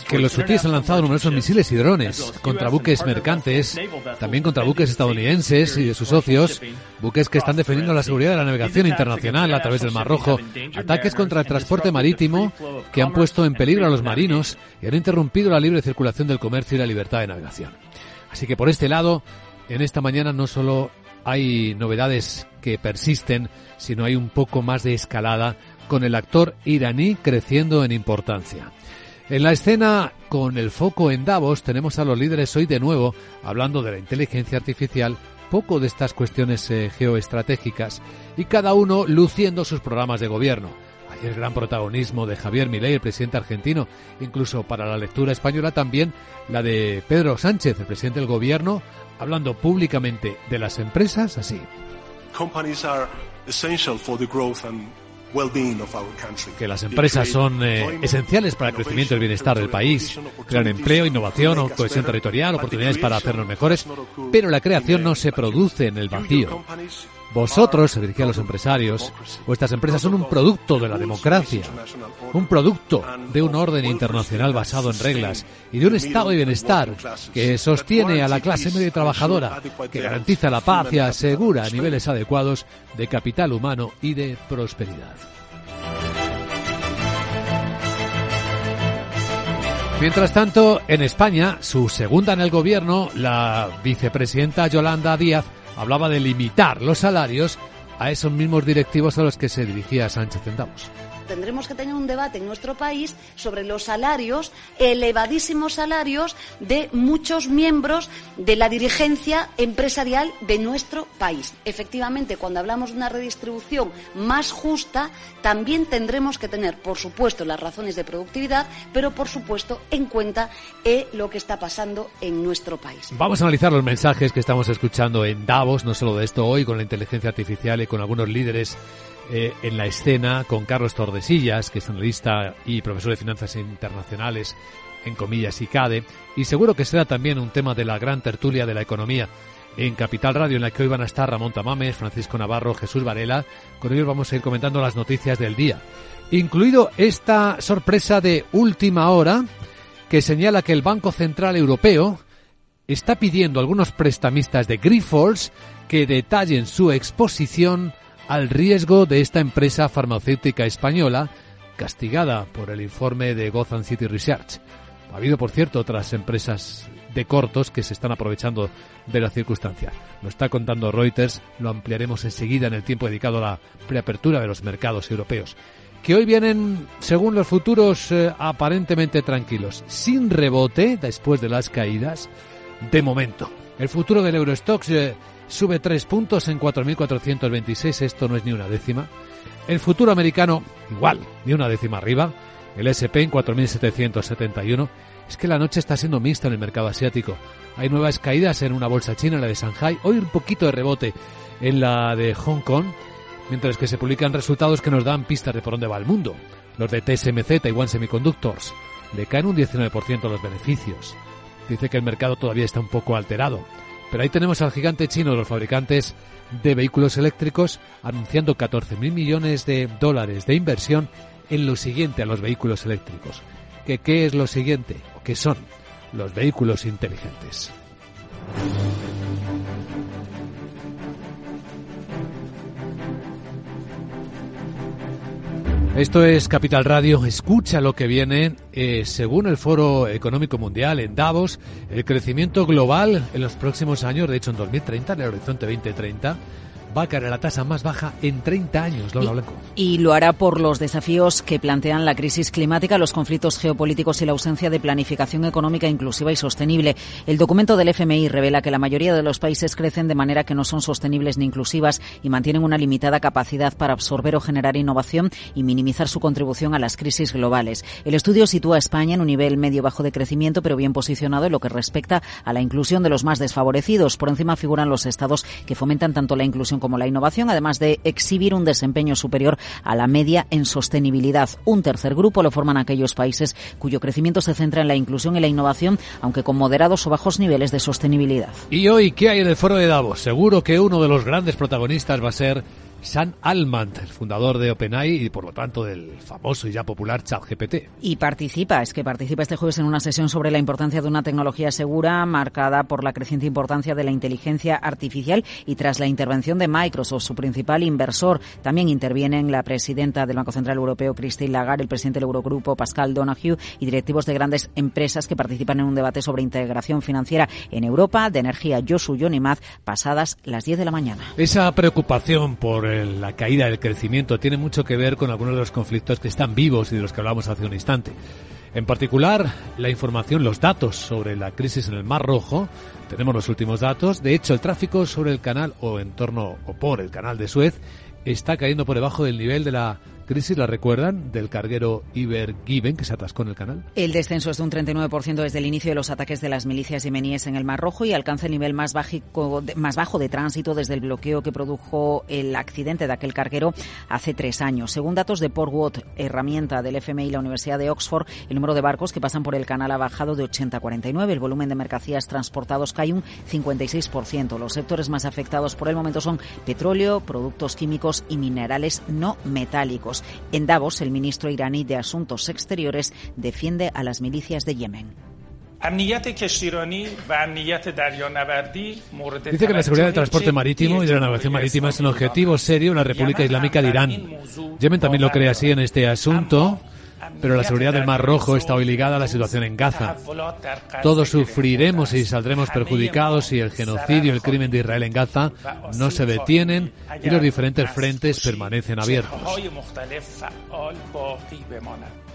Que los hutíes han lanzado numerosos misiles y drones contra buques mercantes, también contra buques estadounidenses y de sus socios, buques que están defendiendo la seguridad de la navegación internacional a través del Mar Rojo, ataques contra el transporte marítimo que han puesto en peligro a los marinos y han interrumpido la libre circulación del comercio y la libertad de navegación. Así que por este lado, en esta mañana no solo hay novedades que persisten, sino hay un poco más de escalada con el actor iraní creciendo en importancia. En la escena, con el foco en Davos, tenemos a los líderes hoy de nuevo hablando de la inteligencia artificial, poco de estas cuestiones eh, geoestratégicas, y cada uno luciendo sus programas de gobierno. Hay el gran protagonismo de Javier Milei, el presidente argentino, incluso para la lectura española también la de Pedro Sánchez, el presidente del gobierno, hablando públicamente de las empresas así. Que las empresas son eh, esenciales para el crecimiento y el bienestar del país, crean empleo, innovación cohesión territorial, oportunidades para hacernos mejores, pero la creación no se produce en el vacío. Vosotros, se dirigía a los empresarios, vuestras empresas son un producto de la democracia, un producto de un orden internacional basado en reglas y de un estado de bienestar que sostiene a la clase media trabajadora, que garantiza la paz y asegura niveles adecuados de capital humano y de prosperidad. Mientras tanto, en España, su segunda en el gobierno, la vicepresidenta Yolanda Díaz, hablaba de limitar los salarios a esos mismos directivos a los que se dirigía Sánchez Centavos tendremos que tener un debate en nuestro país sobre los salarios, elevadísimos salarios de muchos miembros de la dirigencia empresarial de nuestro país. Efectivamente, cuando hablamos de una redistribución más justa, también tendremos que tener, por supuesto, las razones de productividad, pero por supuesto en cuenta eh, lo que está pasando en nuestro país. Vamos a analizar los mensajes que estamos escuchando en Davos, no solo de esto hoy, con la inteligencia artificial y con algunos líderes eh, en la escena con Carlos Tordesillas, que es analista y profesor de finanzas internacionales en comillas y CADE, y seguro que será también un tema de la gran tertulia de la economía en Capital Radio, en la que hoy van a estar Ramón Tamames, Francisco Navarro, Jesús Varela. Con ellos vamos a ir comentando las noticias del día, incluido esta sorpresa de última hora que señala que el Banco Central Europeo está pidiendo a algunos prestamistas de Grifols que detallen su exposición al riesgo de esta empresa farmacéutica española, castigada por el informe de Gotham City Research. Ha habido, por cierto, otras empresas de cortos que se están aprovechando de la circunstancia. Lo está contando Reuters, lo ampliaremos enseguida en el tiempo dedicado a la preapertura de los mercados europeos, que hoy vienen, según los futuros, eh, aparentemente tranquilos, sin rebote después de las caídas, de momento. El futuro del Eurostox eh, sube tres puntos en 4.426, esto no es ni una décima. El futuro americano, igual, ni una décima arriba. El SP en 4.771. Es que la noche está siendo mixta en el mercado asiático. Hay nuevas caídas en una bolsa china, la de Shanghai. Hoy un poquito de rebote en la de Hong Kong. Mientras que se publican resultados que nos dan pistas de por dónde va el mundo. Los de TSMC, Taiwan Semiconductors, le caen un 19% los beneficios. Dice que el mercado todavía está un poco alterado. Pero ahí tenemos al gigante chino de los fabricantes de vehículos eléctricos anunciando 14.000 millones de dólares de inversión en lo siguiente a los vehículos eléctricos. ¿Qué, ¿Qué es lo siguiente? ¿O qué son los vehículos inteligentes? Esto es Capital Radio. Escucha lo que viene. Eh, según el Foro Económico Mundial en Davos, el crecimiento global en los próximos años, de hecho en 2030, en el horizonte 2030, va a caer a la tasa más baja en 30 años, Lola Blanco. Y lo hará por los desafíos que plantean la crisis climática, los conflictos geopolíticos y la ausencia de planificación económica inclusiva y sostenible. El documento del FMI revela que la mayoría de los países crecen de manera que no son sostenibles ni inclusivas y mantienen una limitada capacidad para absorber o generar innovación y minimizar su contribución a las crisis globales. El estudio sitúa a España en un nivel medio-bajo de crecimiento, pero bien posicionado en lo que respecta a la inclusión de los más desfavorecidos. Por encima figuran los estados que fomentan tanto la inclusión como la innovación, además de exhibir un desempeño superior a la media en sostenibilidad. Un tercer grupo lo forman aquellos países cuyo crecimiento se centra en la inclusión y la innovación, aunque con moderados o bajos niveles de sostenibilidad. ¿Y hoy qué hay en el foro de Davos? Seguro que uno de los grandes protagonistas va a ser San Alman, el fundador de OpenAI y por lo tanto del famoso y ya popular ChatGPT. Y participa, es que participa este jueves en una sesión sobre la importancia de una tecnología segura marcada por la creciente importancia de la inteligencia artificial y tras la intervención de Microsoft, su principal inversor. También intervienen la presidenta del Banco Central Europeo, Christine Lagarde, el presidente del Eurogrupo, Pascal Donahue, y directivos de grandes empresas que participan en un debate sobre integración financiera en Europa de energía Josu Yonimaz pasadas las 10 de la mañana. Esa preocupación por la caída del crecimiento tiene mucho que ver con algunos de los conflictos que están vivos y de los que hablamos hace un instante. En particular, la información, los datos sobre la crisis en el Mar Rojo. Tenemos los últimos datos. De hecho, el tráfico sobre el canal o en torno o por el canal de Suez está cayendo por debajo del nivel de la crisis, ¿la recuerdan? Del carguero Iber Given que se atascó en el canal. El descenso es de un 39% desde el inicio de los ataques de las milicias yemeníes en el Mar Rojo y alcanza el nivel más, más bajo de tránsito desde el bloqueo que produjo el accidente de aquel carguero hace tres años. Según datos de Portwood, herramienta del FMI y la Universidad de Oxford, el número de barcos que pasan por el canal ha bajado de 80 a 49. El volumen de mercancías transportados cae un 56%. Los sectores más afectados por el momento son petróleo, productos químicos y minerales no metálicos. En Davos, el ministro iraní de Asuntos Exteriores defiende a las milicias de Yemen. Dice que la seguridad del transporte marítimo y de la navegación marítima es un objetivo serio en la República Islámica de Irán. Yemen también lo cree así en este asunto pero la seguridad del Mar Rojo está hoy ligada a la situación en Gaza. Todos sufriremos y saldremos perjudicados si el genocidio y el crimen de Israel en Gaza no se detienen y los diferentes frentes permanecen abiertos.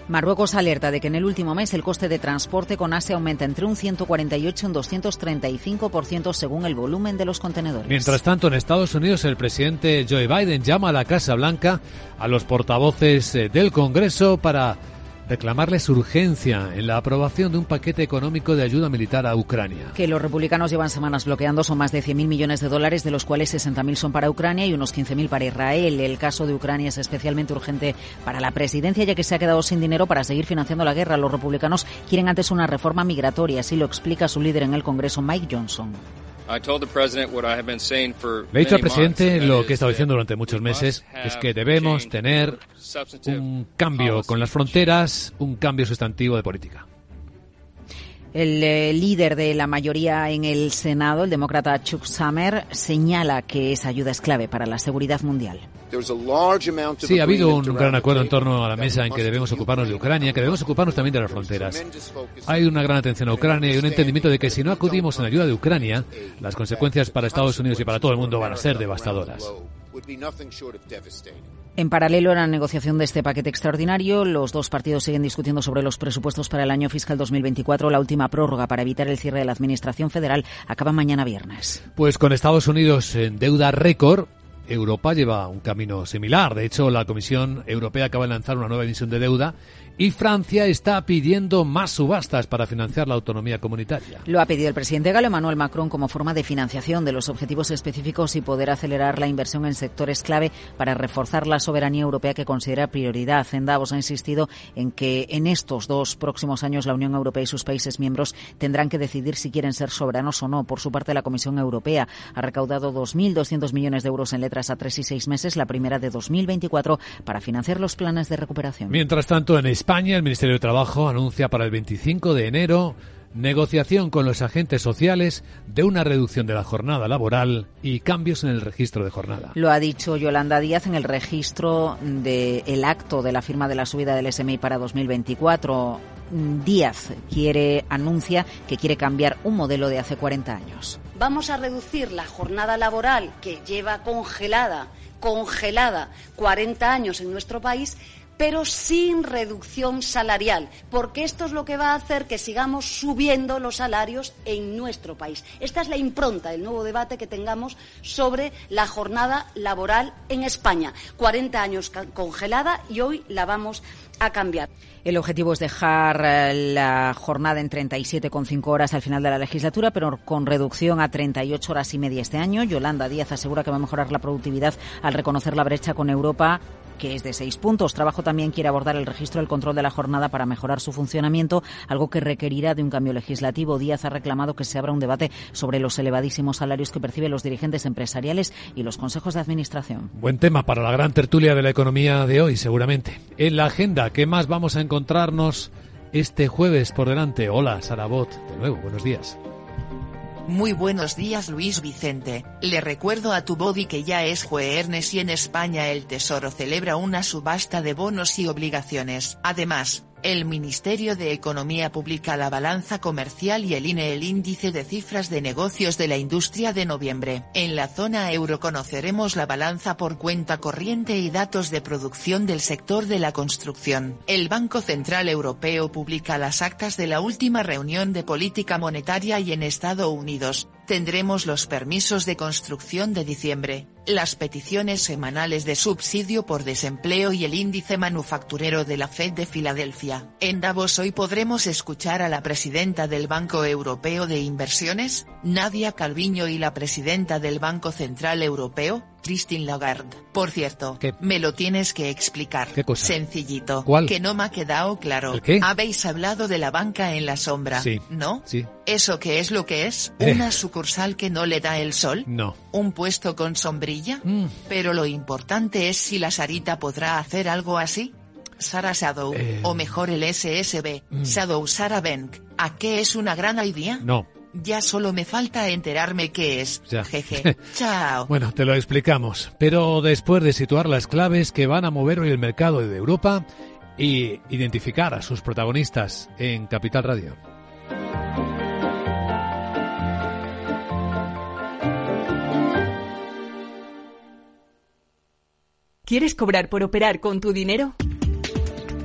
Marruecos alerta de que en el último mes el coste de transporte con Asia aumenta entre un 148 y un 235% según el volumen de los contenedores. Mientras tanto, en Estados Unidos el presidente Joe Biden llama a la Casa Blanca a los portavoces eh, del Congreso para reclamarles urgencia en la aprobación de un paquete económico de ayuda militar a Ucrania. Que los republicanos llevan semanas bloqueando son más de 100.000 millones de dólares, de los cuales 60.000 son para Ucrania y unos 15.000 para Israel. El caso de Ucrania es especialmente urgente para la presidencia, ya que se ha quedado sin dinero para seguir financiando la guerra. Los republicanos quieren antes una reforma migratoria, así lo explica su líder en el Congreso, Mike Johnson. Le he dicho al presidente lo que he estado diciendo durante muchos meses, es que debemos tener un cambio con las fronteras, un cambio sustantivo de política. El eh, líder de la mayoría en el Senado, el demócrata Chuck Schumer, señala que esa ayuda es clave para la seguridad mundial. Sí, ha habido un gran acuerdo en torno a la mesa en que debemos ocuparnos de Ucrania, que debemos ocuparnos también de las fronteras. Hay una gran atención a Ucrania y un entendimiento de que si no acudimos en ayuda de Ucrania, las consecuencias para Estados Unidos y para todo el mundo van a ser devastadoras. En paralelo a la negociación de este paquete extraordinario, los dos partidos siguen discutiendo sobre los presupuestos para el año fiscal 2024. La última prórroga para evitar el cierre de la Administración Federal acaba mañana viernes. Pues con Estados Unidos en deuda récord, Europa lleva un camino similar. De hecho, la Comisión Europea acaba de lanzar una nueva emisión de deuda y Francia está pidiendo más subastas para financiar la autonomía comunitaria. Lo ha pedido el presidente galo Emmanuel Macron como forma de financiación de los objetivos específicos y poder acelerar la inversión en sectores clave para reforzar la soberanía europea que considera prioridad. En Davos ha insistido en que en estos dos próximos años la Unión Europea y sus países miembros tendrán que decidir si quieren ser soberanos o no. Por su parte, la Comisión Europea ha recaudado 2.200 millones de euros en letras a tres y seis meses, la primera de 2024, para financiar los planes de recuperación. Mientras tanto, en España, el Ministerio de Trabajo anuncia para el 25 de enero negociación con los agentes sociales de una reducción de la jornada laboral y cambios en el registro de jornada. Lo ha dicho Yolanda Díaz en el registro del acto de la firma de la subida del SMI para 2024. Díaz quiere anuncia que quiere cambiar un modelo de hace 40 años. Vamos a reducir la jornada laboral que lleva congelada congelada 40 años en nuestro país pero sin reducción salarial, porque esto es lo que va a hacer que sigamos subiendo los salarios en nuestro país. Esta es la impronta del nuevo debate que tengamos sobre la jornada laboral en España. 40 años congelada y hoy la vamos a cambiar. El objetivo es dejar eh, la jornada en 37,5 horas al final de la legislatura, pero con reducción a 38 horas y media este año. Yolanda Díaz asegura que va a mejorar la productividad al reconocer la brecha con Europa que es de seis puntos. Trabajo también quiere abordar el registro del control de la jornada para mejorar su funcionamiento, algo que requerirá de un cambio legislativo. Díaz ha reclamado que se abra un debate sobre los elevadísimos salarios que perciben los dirigentes empresariales y los consejos de administración. Buen tema para la gran tertulia de la economía de hoy, seguramente. En la agenda, ¿qué más vamos a encontrar? encontrarnos este jueves por delante. Hola, Sarabot, de nuevo, buenos días. Muy buenos días Luis Vicente, le recuerdo a tu body que ya es jueves y en España el Tesoro celebra una subasta de bonos y obligaciones. Además, el Ministerio de Economía publica la balanza comercial y el INE el índice de cifras de negocios de la industria de noviembre. En la zona euro conoceremos la balanza por cuenta corriente y datos de producción del sector de la construcción. El Banco Central Europeo publica las actas de la última reunión de política monetaria y en Estados Unidos, tendremos los permisos de construcción de diciembre las peticiones semanales de subsidio por desempleo y el índice manufacturero de la Fed de Filadelfia. En Davos hoy podremos escuchar a la presidenta del Banco Europeo de Inversiones, Nadia Calviño y la presidenta del Banco Central Europeo, Christine Lagarde. Por cierto, me lo tienes que explicar. ¿Qué cosa? Sencillito. ¿Cuál? Que no me ha quedado claro. ¿El qué? Habéis hablado de la banca en la sombra. Sí. ¿No? Sí. ¿Eso qué es lo que es? Eh. ¿Una sucursal que no le da el sol? No. ¿Un puesto con sombrilla? Mm. Pero lo importante es si la Sarita podrá hacer algo así. Sara Shadow, Eh. o mejor el SSB, Mm. Shadow Sarah Bank, ¿a qué es una gran idea? No. Ya solo me falta enterarme qué es. Ya. Jeje. (laughs) Chao. Bueno, te lo explicamos. Pero después de situar las claves que van a mover hoy el mercado de Europa y identificar a sus protagonistas en Capital Radio. ¿Quieres cobrar por operar con tu dinero?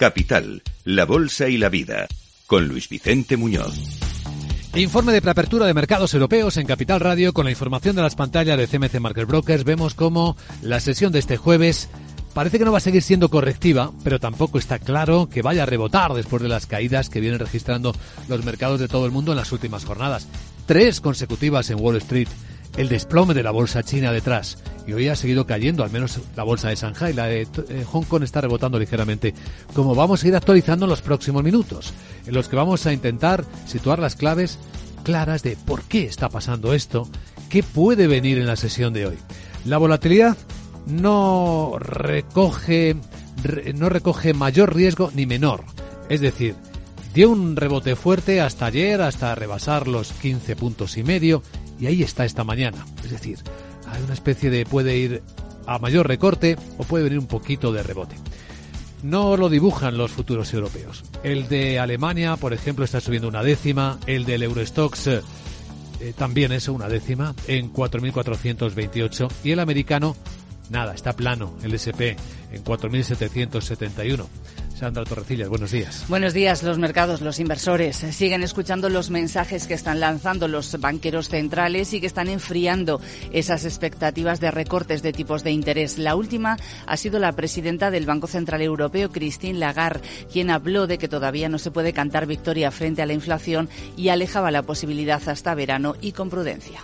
Capital, la Bolsa y la Vida, con Luis Vicente Muñoz. Informe de preapertura de mercados europeos en Capital Radio con la información de las pantallas de CMC Market Brokers. Vemos cómo la sesión de este jueves parece que no va a seguir siendo correctiva, pero tampoco está claro que vaya a rebotar después de las caídas que vienen registrando los mercados de todo el mundo en las últimas jornadas. Tres consecutivas en Wall Street. El desplome de la bolsa china detrás. Y hoy ha seguido cayendo, al menos la bolsa de Shanghai. La de eh, Hong Kong está rebotando ligeramente. Como vamos a ir actualizando en los próximos minutos, en los que vamos a intentar situar las claves claras de por qué está pasando esto, qué puede venir en la sesión de hoy. La volatilidad no recoge, re- no recoge mayor riesgo ni menor. Es decir, dio un rebote fuerte hasta ayer, hasta rebasar los 15 puntos y medio, y ahí está esta mañana. Es decir, hay una especie de puede ir a mayor recorte o puede venir un poquito de rebote. No lo dibujan los futuros europeos. El de Alemania, por ejemplo, está subiendo una décima, el del Eurostox eh, eh, también es una décima en 4.428 y el americano, nada, está plano, el SP en 4.771. Sandra Torrecillas, buenos días. Buenos días, los mercados, los inversores eh, siguen escuchando los mensajes que están lanzando los banqueros centrales y que están enfriando esas expectativas de recortes de tipos de interés. La última ha sido la presidenta del Banco Central Europeo, Christine Lagarde, quien habló de que todavía no se puede cantar victoria frente a la inflación y alejaba la posibilidad hasta verano y con prudencia.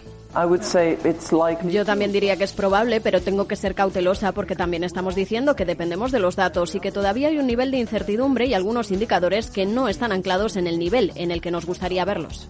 Yo también diría que es probable, pero tengo que ser cautelosa porque también estamos diciendo que dependemos de los datos y que todavía hay un nivel de incertidumbre y algunos indicadores que no están anclados en el nivel en el que nos gustaría verlos.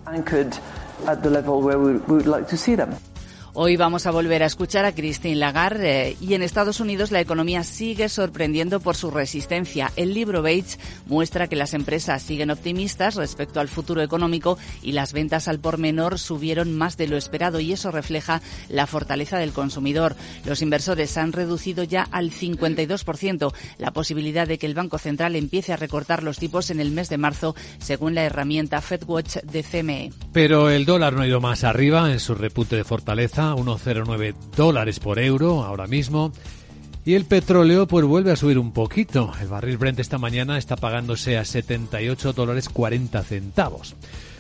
Hoy vamos a volver a escuchar a Christine Lagarde eh, y en Estados Unidos la economía sigue sorprendiendo por su resistencia. El libro Bates muestra que las empresas siguen optimistas respecto al futuro económico y las ventas al por menor subieron más de lo esperado y eso refleja la fortaleza del consumidor. Los inversores han reducido ya al 52% la posibilidad de que el Banco Central empiece a recortar los tipos en el mes de marzo, según la herramienta FedWatch de CME. Pero el dólar no ha ido más arriba en su repunte de fortaleza, 1,09 dólares por euro ahora mismo. Y el petróleo pues vuelve a subir un poquito. El barril Brent esta mañana está pagándose a 78 dólares 40 centavos.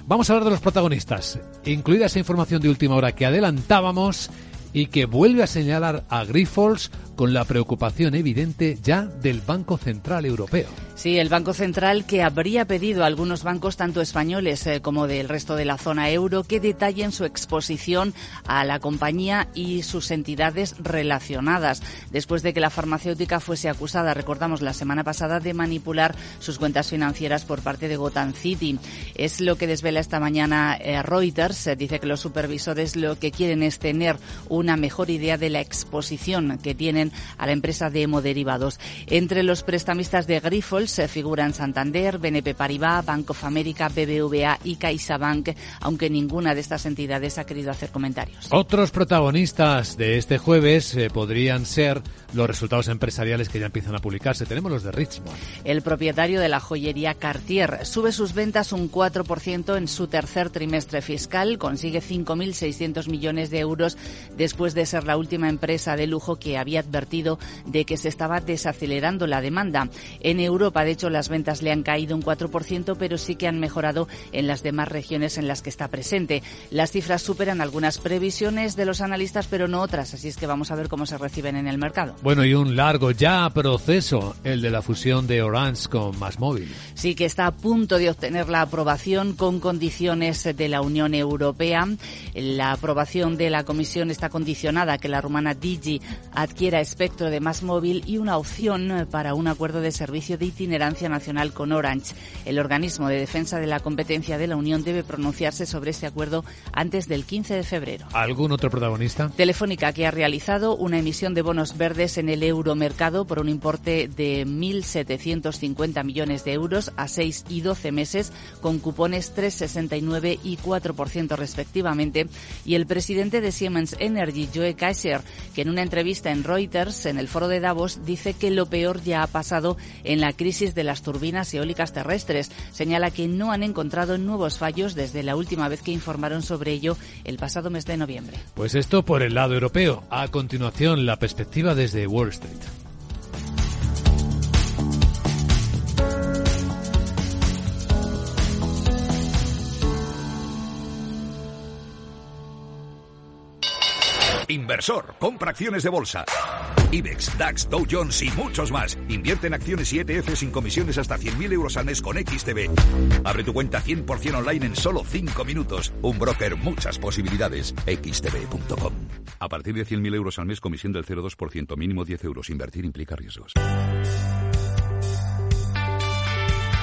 Vamos a hablar de los protagonistas, incluida esa información de última hora que adelantábamos y que vuelve a señalar a Grifols con la preocupación evidente ya del Banco Central Europeo. Sí, el Banco Central que habría pedido a algunos bancos, tanto españoles eh, como del resto de la zona euro, que detallen su exposición a la compañía y sus entidades relacionadas, después de que la farmacéutica fuese acusada, recordamos la semana pasada, de manipular sus cuentas financieras por parte de Gotham City. Es lo que desvela esta mañana eh, Reuters. dice que los supervisores lo que quieren es tener una mejor idea de la exposición que tienen a la empresa de hemoderivados. Entre los prestamistas de Grifols, se figuran Santander, BNP Paribas, Bank of America, BBVA y CaixaBank, aunque ninguna de estas entidades ha querido hacer comentarios. Otros protagonistas de este jueves eh, podrían ser los resultados empresariales que ya empiezan a publicarse. Tenemos los de Richmond. El propietario de la joyería Cartier sube sus ventas un 4% en su tercer trimestre fiscal, consigue 5.600 millones de euros después de ser la última empresa de lujo que había advertido de que se estaba desacelerando la demanda. En Europa, de hecho, las ventas le han caído un 4%, pero sí que han mejorado en las demás regiones en las que está presente. Las cifras superan algunas previsiones de los analistas, pero no otras, así es que vamos a ver cómo se reciben en el mercado. Bueno, y un largo ya proceso, el de la fusión de Orange con Móvil. Sí, que está a punto de obtener la aprobación con condiciones de la Unión Europea. La aprobación de la Comisión está condicionada a que la rumana Digi adquiera espectro de Móvil y una opción para un acuerdo de servicio de itinerancia nacional con Orange. El organismo de defensa de la competencia de la Unión debe pronunciarse sobre este acuerdo antes del 15 de febrero. ¿Algún otro protagonista? Telefónica, que ha realizado una emisión de bonos verdes en el euromercado por un importe de 1.750 millones de euros a 6 y 12 meses, con cupones 3,69 y 4% respectivamente. Y el presidente de Siemens Energy, Joe Kaiser, que en una entrevista en Reuters, en el foro de Davos, dice que lo peor ya ha pasado en la crisis de las turbinas eólicas terrestres. Señala que no han encontrado nuevos fallos desde la última vez que informaron sobre ello el pasado mes de noviembre. Pues esto por el lado europeo. A continuación, la perspectiva desde de Wall Street. Inversor, compra acciones de bolsa. IBEX, DAX, Dow Jones y muchos más. Invierte en acciones y ETF sin comisiones hasta 100.000 euros al mes con XTB. Abre tu cuenta 100% online en solo 5 minutos. Un broker, muchas posibilidades. XTB.com. A partir de 100.000 euros al mes, comisión del 0,2%, mínimo 10 euros. Invertir implica riesgos.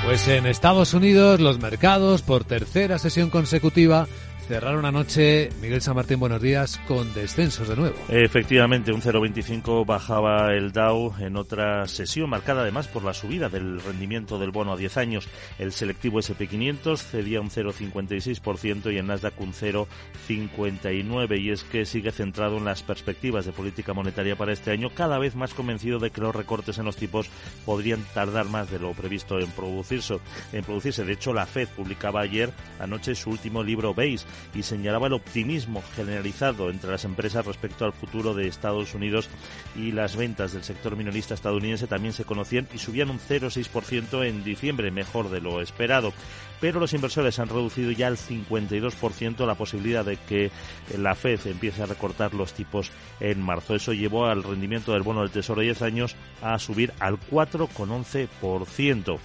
Pues en Estados Unidos los mercados por tercera sesión consecutiva Cerraron anoche, Miguel San Martín, buenos días, con descensos de nuevo. Efectivamente, un 0,25 bajaba el Dow en otra sesión, marcada además por la subida del rendimiento del bono a 10 años. El selectivo SP500 cedía un 0,56% y el Nasdaq un 0,59%. Y es que sigue centrado en las perspectivas de política monetaria para este año, cada vez más convencido de que los recortes en los tipos podrían tardar más de lo previsto en producirse. En producirse. De hecho, la Fed publicaba ayer anoche su último libro Base y señalaba el optimismo generalizado entre las empresas respecto al futuro de Estados Unidos y las ventas del sector minorista estadounidense también se conocían y subían un 0,6% en diciembre, mejor de lo esperado. Pero los inversores han reducido ya al 52% la posibilidad de que la Fed empiece a recortar los tipos en marzo. Eso llevó al rendimiento del bono del Tesoro de 10 años a subir al 4,11%.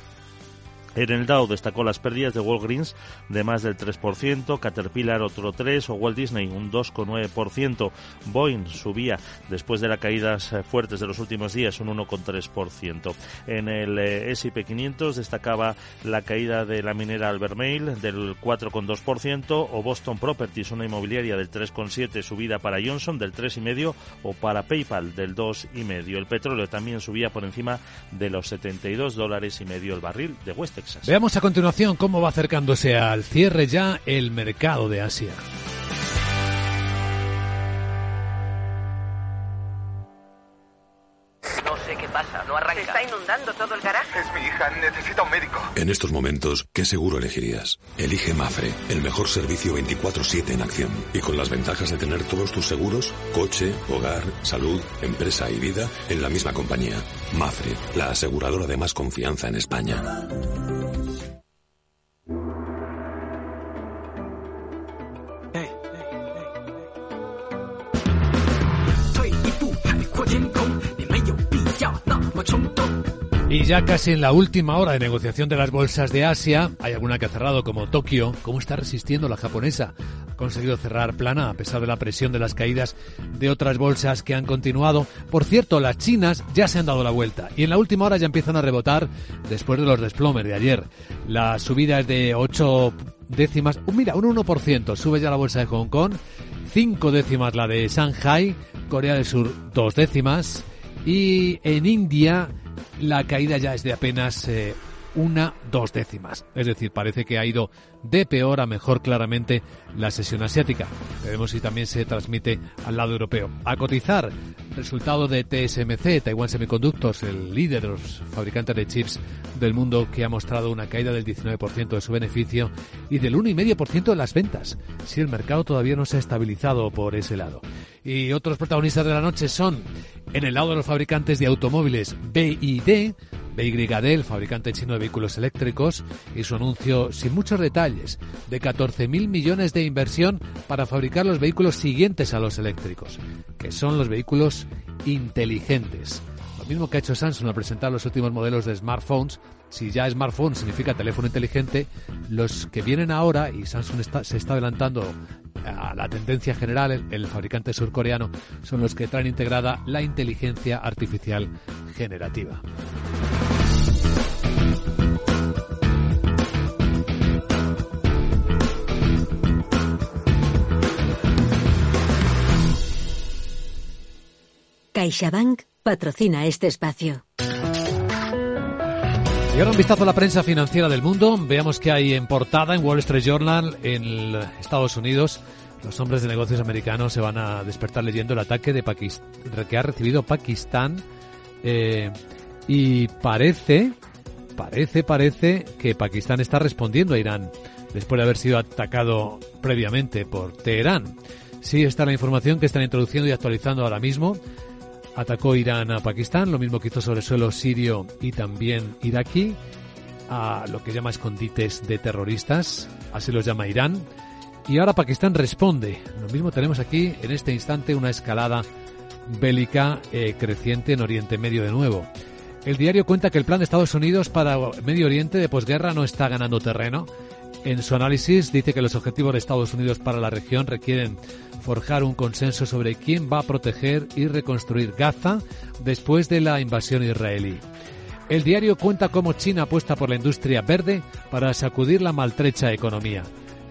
En el Dow destacó las pérdidas de Walgreens de más del 3%, Caterpillar otro 3% o Walt Disney un 2,9%. Boeing subía después de las caídas fuertes de los últimos días un 1,3%. En el eh, S&P 500 destacaba la caída de la minera Albermail del 4,2% o Boston Properties, una inmobiliaria del 3,7% subida para Johnson del 3,5% o para PayPal del 2,5%. El petróleo también subía por encima de los 72 dólares y medio el barril de Veamos a continuación cómo va acercándose al cierre ya el mercado de Asia. No sé qué pasa, no arranca. Se está inundando todo el garaje. Es mi hija, necesita un médico. En estos momentos, ¿qué seguro elegirías? Elige Mafre, el mejor servicio 24/7 en acción. Y con las ventajas de tener todos tus seguros, coche, hogar, salud, empresa y vida, en la misma compañía. Mafre, la aseguradora de más confianza en España. Ya casi en la última hora de negociación de las bolsas de Asia, hay alguna que ha cerrado como Tokio. ¿Cómo está resistiendo la japonesa? Ha conseguido cerrar plana a pesar de la presión de las caídas de otras bolsas que han continuado. Por cierto, las chinas ya se han dado la vuelta y en la última hora ya empiezan a rebotar después de los desplomes de ayer. La subida es de 8 décimas, mira, un 1%. Sube ya la bolsa de Hong Kong, 5 décimas la de Shanghai, Corea del Sur 2 décimas y en India la caída ya es de apenas eh, una dos décimas. Es decir, parece que ha ido de peor a mejor claramente la sesión asiática. Veremos si también se transmite al lado europeo. A cotizar, resultado de TSMC, Taiwan Semiconductors, el líder de los fabricantes de chips del mundo que ha mostrado una caída del 19% de su beneficio y del 1,5% de las ventas, si el mercado todavía no se ha estabilizado por ese lado. Y otros protagonistas de la noche son, en el lado de los fabricantes de automóviles, BYD, BYD, el fabricante chino de vehículos eléctricos, y su anuncio sin muchos detalles de 14.000 millones de inversión para fabricar los vehículos siguientes a los eléctricos, que son los vehículos inteligentes. Lo mismo que ha hecho Samsung al presentar los últimos modelos de smartphones, si ya smartphone significa teléfono inteligente, los que vienen ahora, y Samsung se está adelantando a la tendencia general, el, fabricante surcoreano, son los que traen integrada la inteligencia artificial generativa. CaixaBank patrocina este espacio. Y un vistazo a la prensa financiera del mundo. Veamos qué hay en portada en Wall Street Journal en Estados Unidos. Los hombres de negocios americanos se van a despertar leyendo el ataque de que ha recibido Pakistán eh, y parece, parece, parece que Pakistán está respondiendo a Irán después de haber sido atacado previamente por Teherán. Sí, está la información que están introduciendo y actualizando ahora mismo. Atacó Irán a Pakistán, lo mismo que hizo sobre suelo sirio y también iraquí, a lo que llama escondites de terroristas, así los llama Irán. Y ahora Pakistán responde. Lo mismo tenemos aquí en este instante una escalada bélica eh, creciente en Oriente Medio de nuevo. El diario cuenta que el plan de Estados Unidos para Medio Oriente de posguerra no está ganando terreno. En su análisis dice que los objetivos de Estados Unidos para la región requieren forjar un consenso sobre quién va a proteger y reconstruir Gaza después de la invasión israelí. El diario cuenta cómo China apuesta por la industria verde para sacudir la maltrecha economía.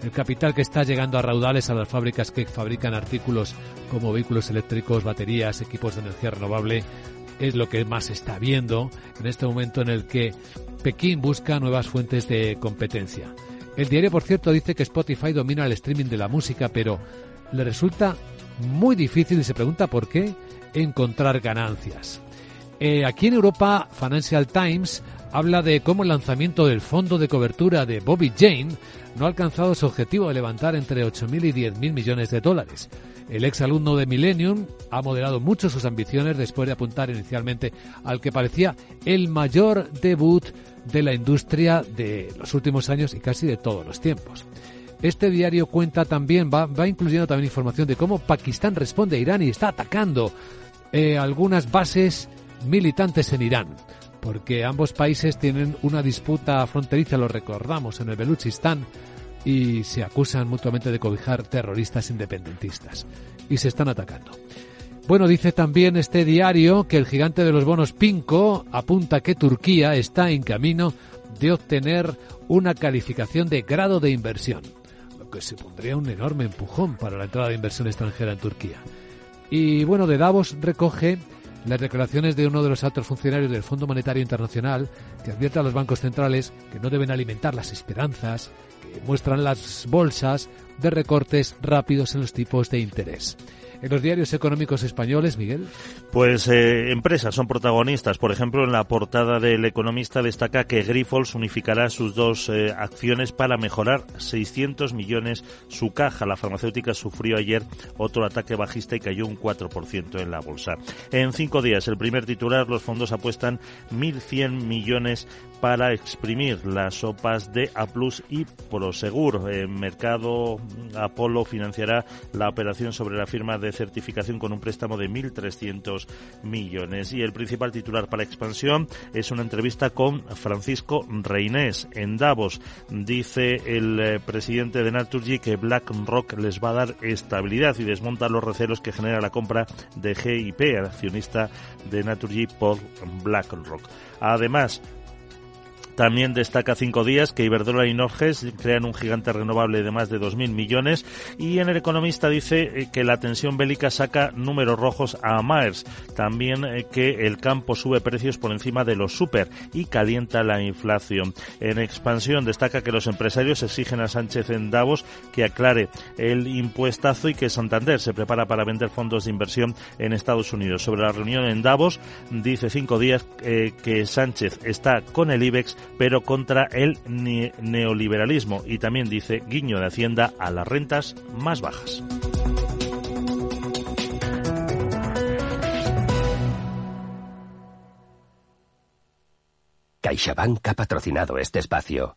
El capital que está llegando a raudales a las fábricas que fabrican artículos como vehículos eléctricos, baterías, equipos de energía renovable, es lo que más está viendo en este momento en el que Pekín busca nuevas fuentes de competencia. El diario, por cierto, dice que Spotify domina el streaming de la música, pero le resulta muy difícil y se pregunta por qué encontrar ganancias. Eh, aquí en Europa, Financial Times habla de cómo el lanzamiento del fondo de cobertura de Bobby Jane no ha alcanzado su objetivo de levantar entre 8.000 y 10.000 millones de dólares. El ex alumno de Millennium ha moderado mucho sus ambiciones después de apuntar inicialmente al que parecía el mayor debut de la industria de los últimos años y casi de todos los tiempos. Este diario cuenta también, va, incluyendo también información de cómo Pakistán responde a Irán y está atacando eh, algunas bases militantes en Irán, porque ambos países tienen una disputa fronteriza, lo recordamos, en el Beluchistán, y se acusan mutuamente de cobijar terroristas independentistas, y se están atacando. Bueno, dice también este diario que el gigante de los bonos Pinco apunta que Turquía está en camino de obtener una calificación de grado de inversión que se pondría un enorme empujón para la entrada de inversión extranjera en Turquía. Y bueno, de Davos recoge las declaraciones de uno de los altos funcionarios del Fondo Monetario Internacional que advierte a los bancos centrales que no deben alimentar las esperanzas que muestran las bolsas de recortes rápidos en los tipos de interés en los diarios económicos españoles, Miguel? Pues eh, empresas son protagonistas. Por ejemplo, en la portada del Economista destaca que Grifols unificará sus dos eh, acciones para mejorar 600 millones su caja. La farmacéutica sufrió ayer otro ataque bajista y cayó un 4% en la bolsa. En cinco días, el primer titular, los fondos apuestan 1.100 millones para exprimir las sopas de A y Prosegur. En mercado, Apolo financiará la operación sobre la firma de de certificación con un préstamo de 1.300 millones. Y el principal titular para expansión es una entrevista con Francisco Reinés en Davos. Dice el eh, presidente de Naturgy que BlackRock les va a dar estabilidad y desmonta los recelos que genera la compra de GIP, accionista de Naturgy por BlackRock. Además, también destaca cinco días que Iberdrola y Norges crean un gigante renovable de más de 2.000 millones y en el economista dice eh, que la tensión bélica saca números rojos a Maers. También eh, que el campo sube precios por encima de los super y calienta la inflación. En expansión destaca que los empresarios exigen a Sánchez en Davos que aclare el impuestazo y que Santander se prepara para vender fondos de inversión en Estados Unidos. Sobre la reunión en Davos dice cinco días eh, que Sánchez está con el IBEX pero contra el neoliberalismo y también dice guiño de Hacienda a las rentas más bajas. CaixaBank ha patrocinado este espacio.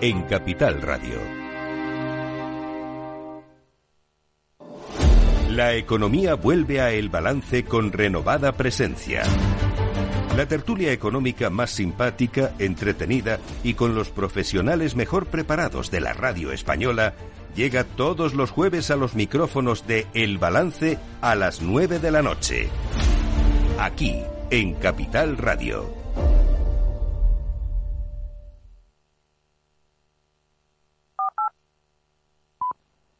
en Capital Radio. La economía vuelve a El Balance con renovada presencia. La tertulia económica más simpática, entretenida y con los profesionales mejor preparados de la radio española llega todos los jueves a los micrófonos de El Balance a las 9 de la noche. Aquí, en Capital Radio.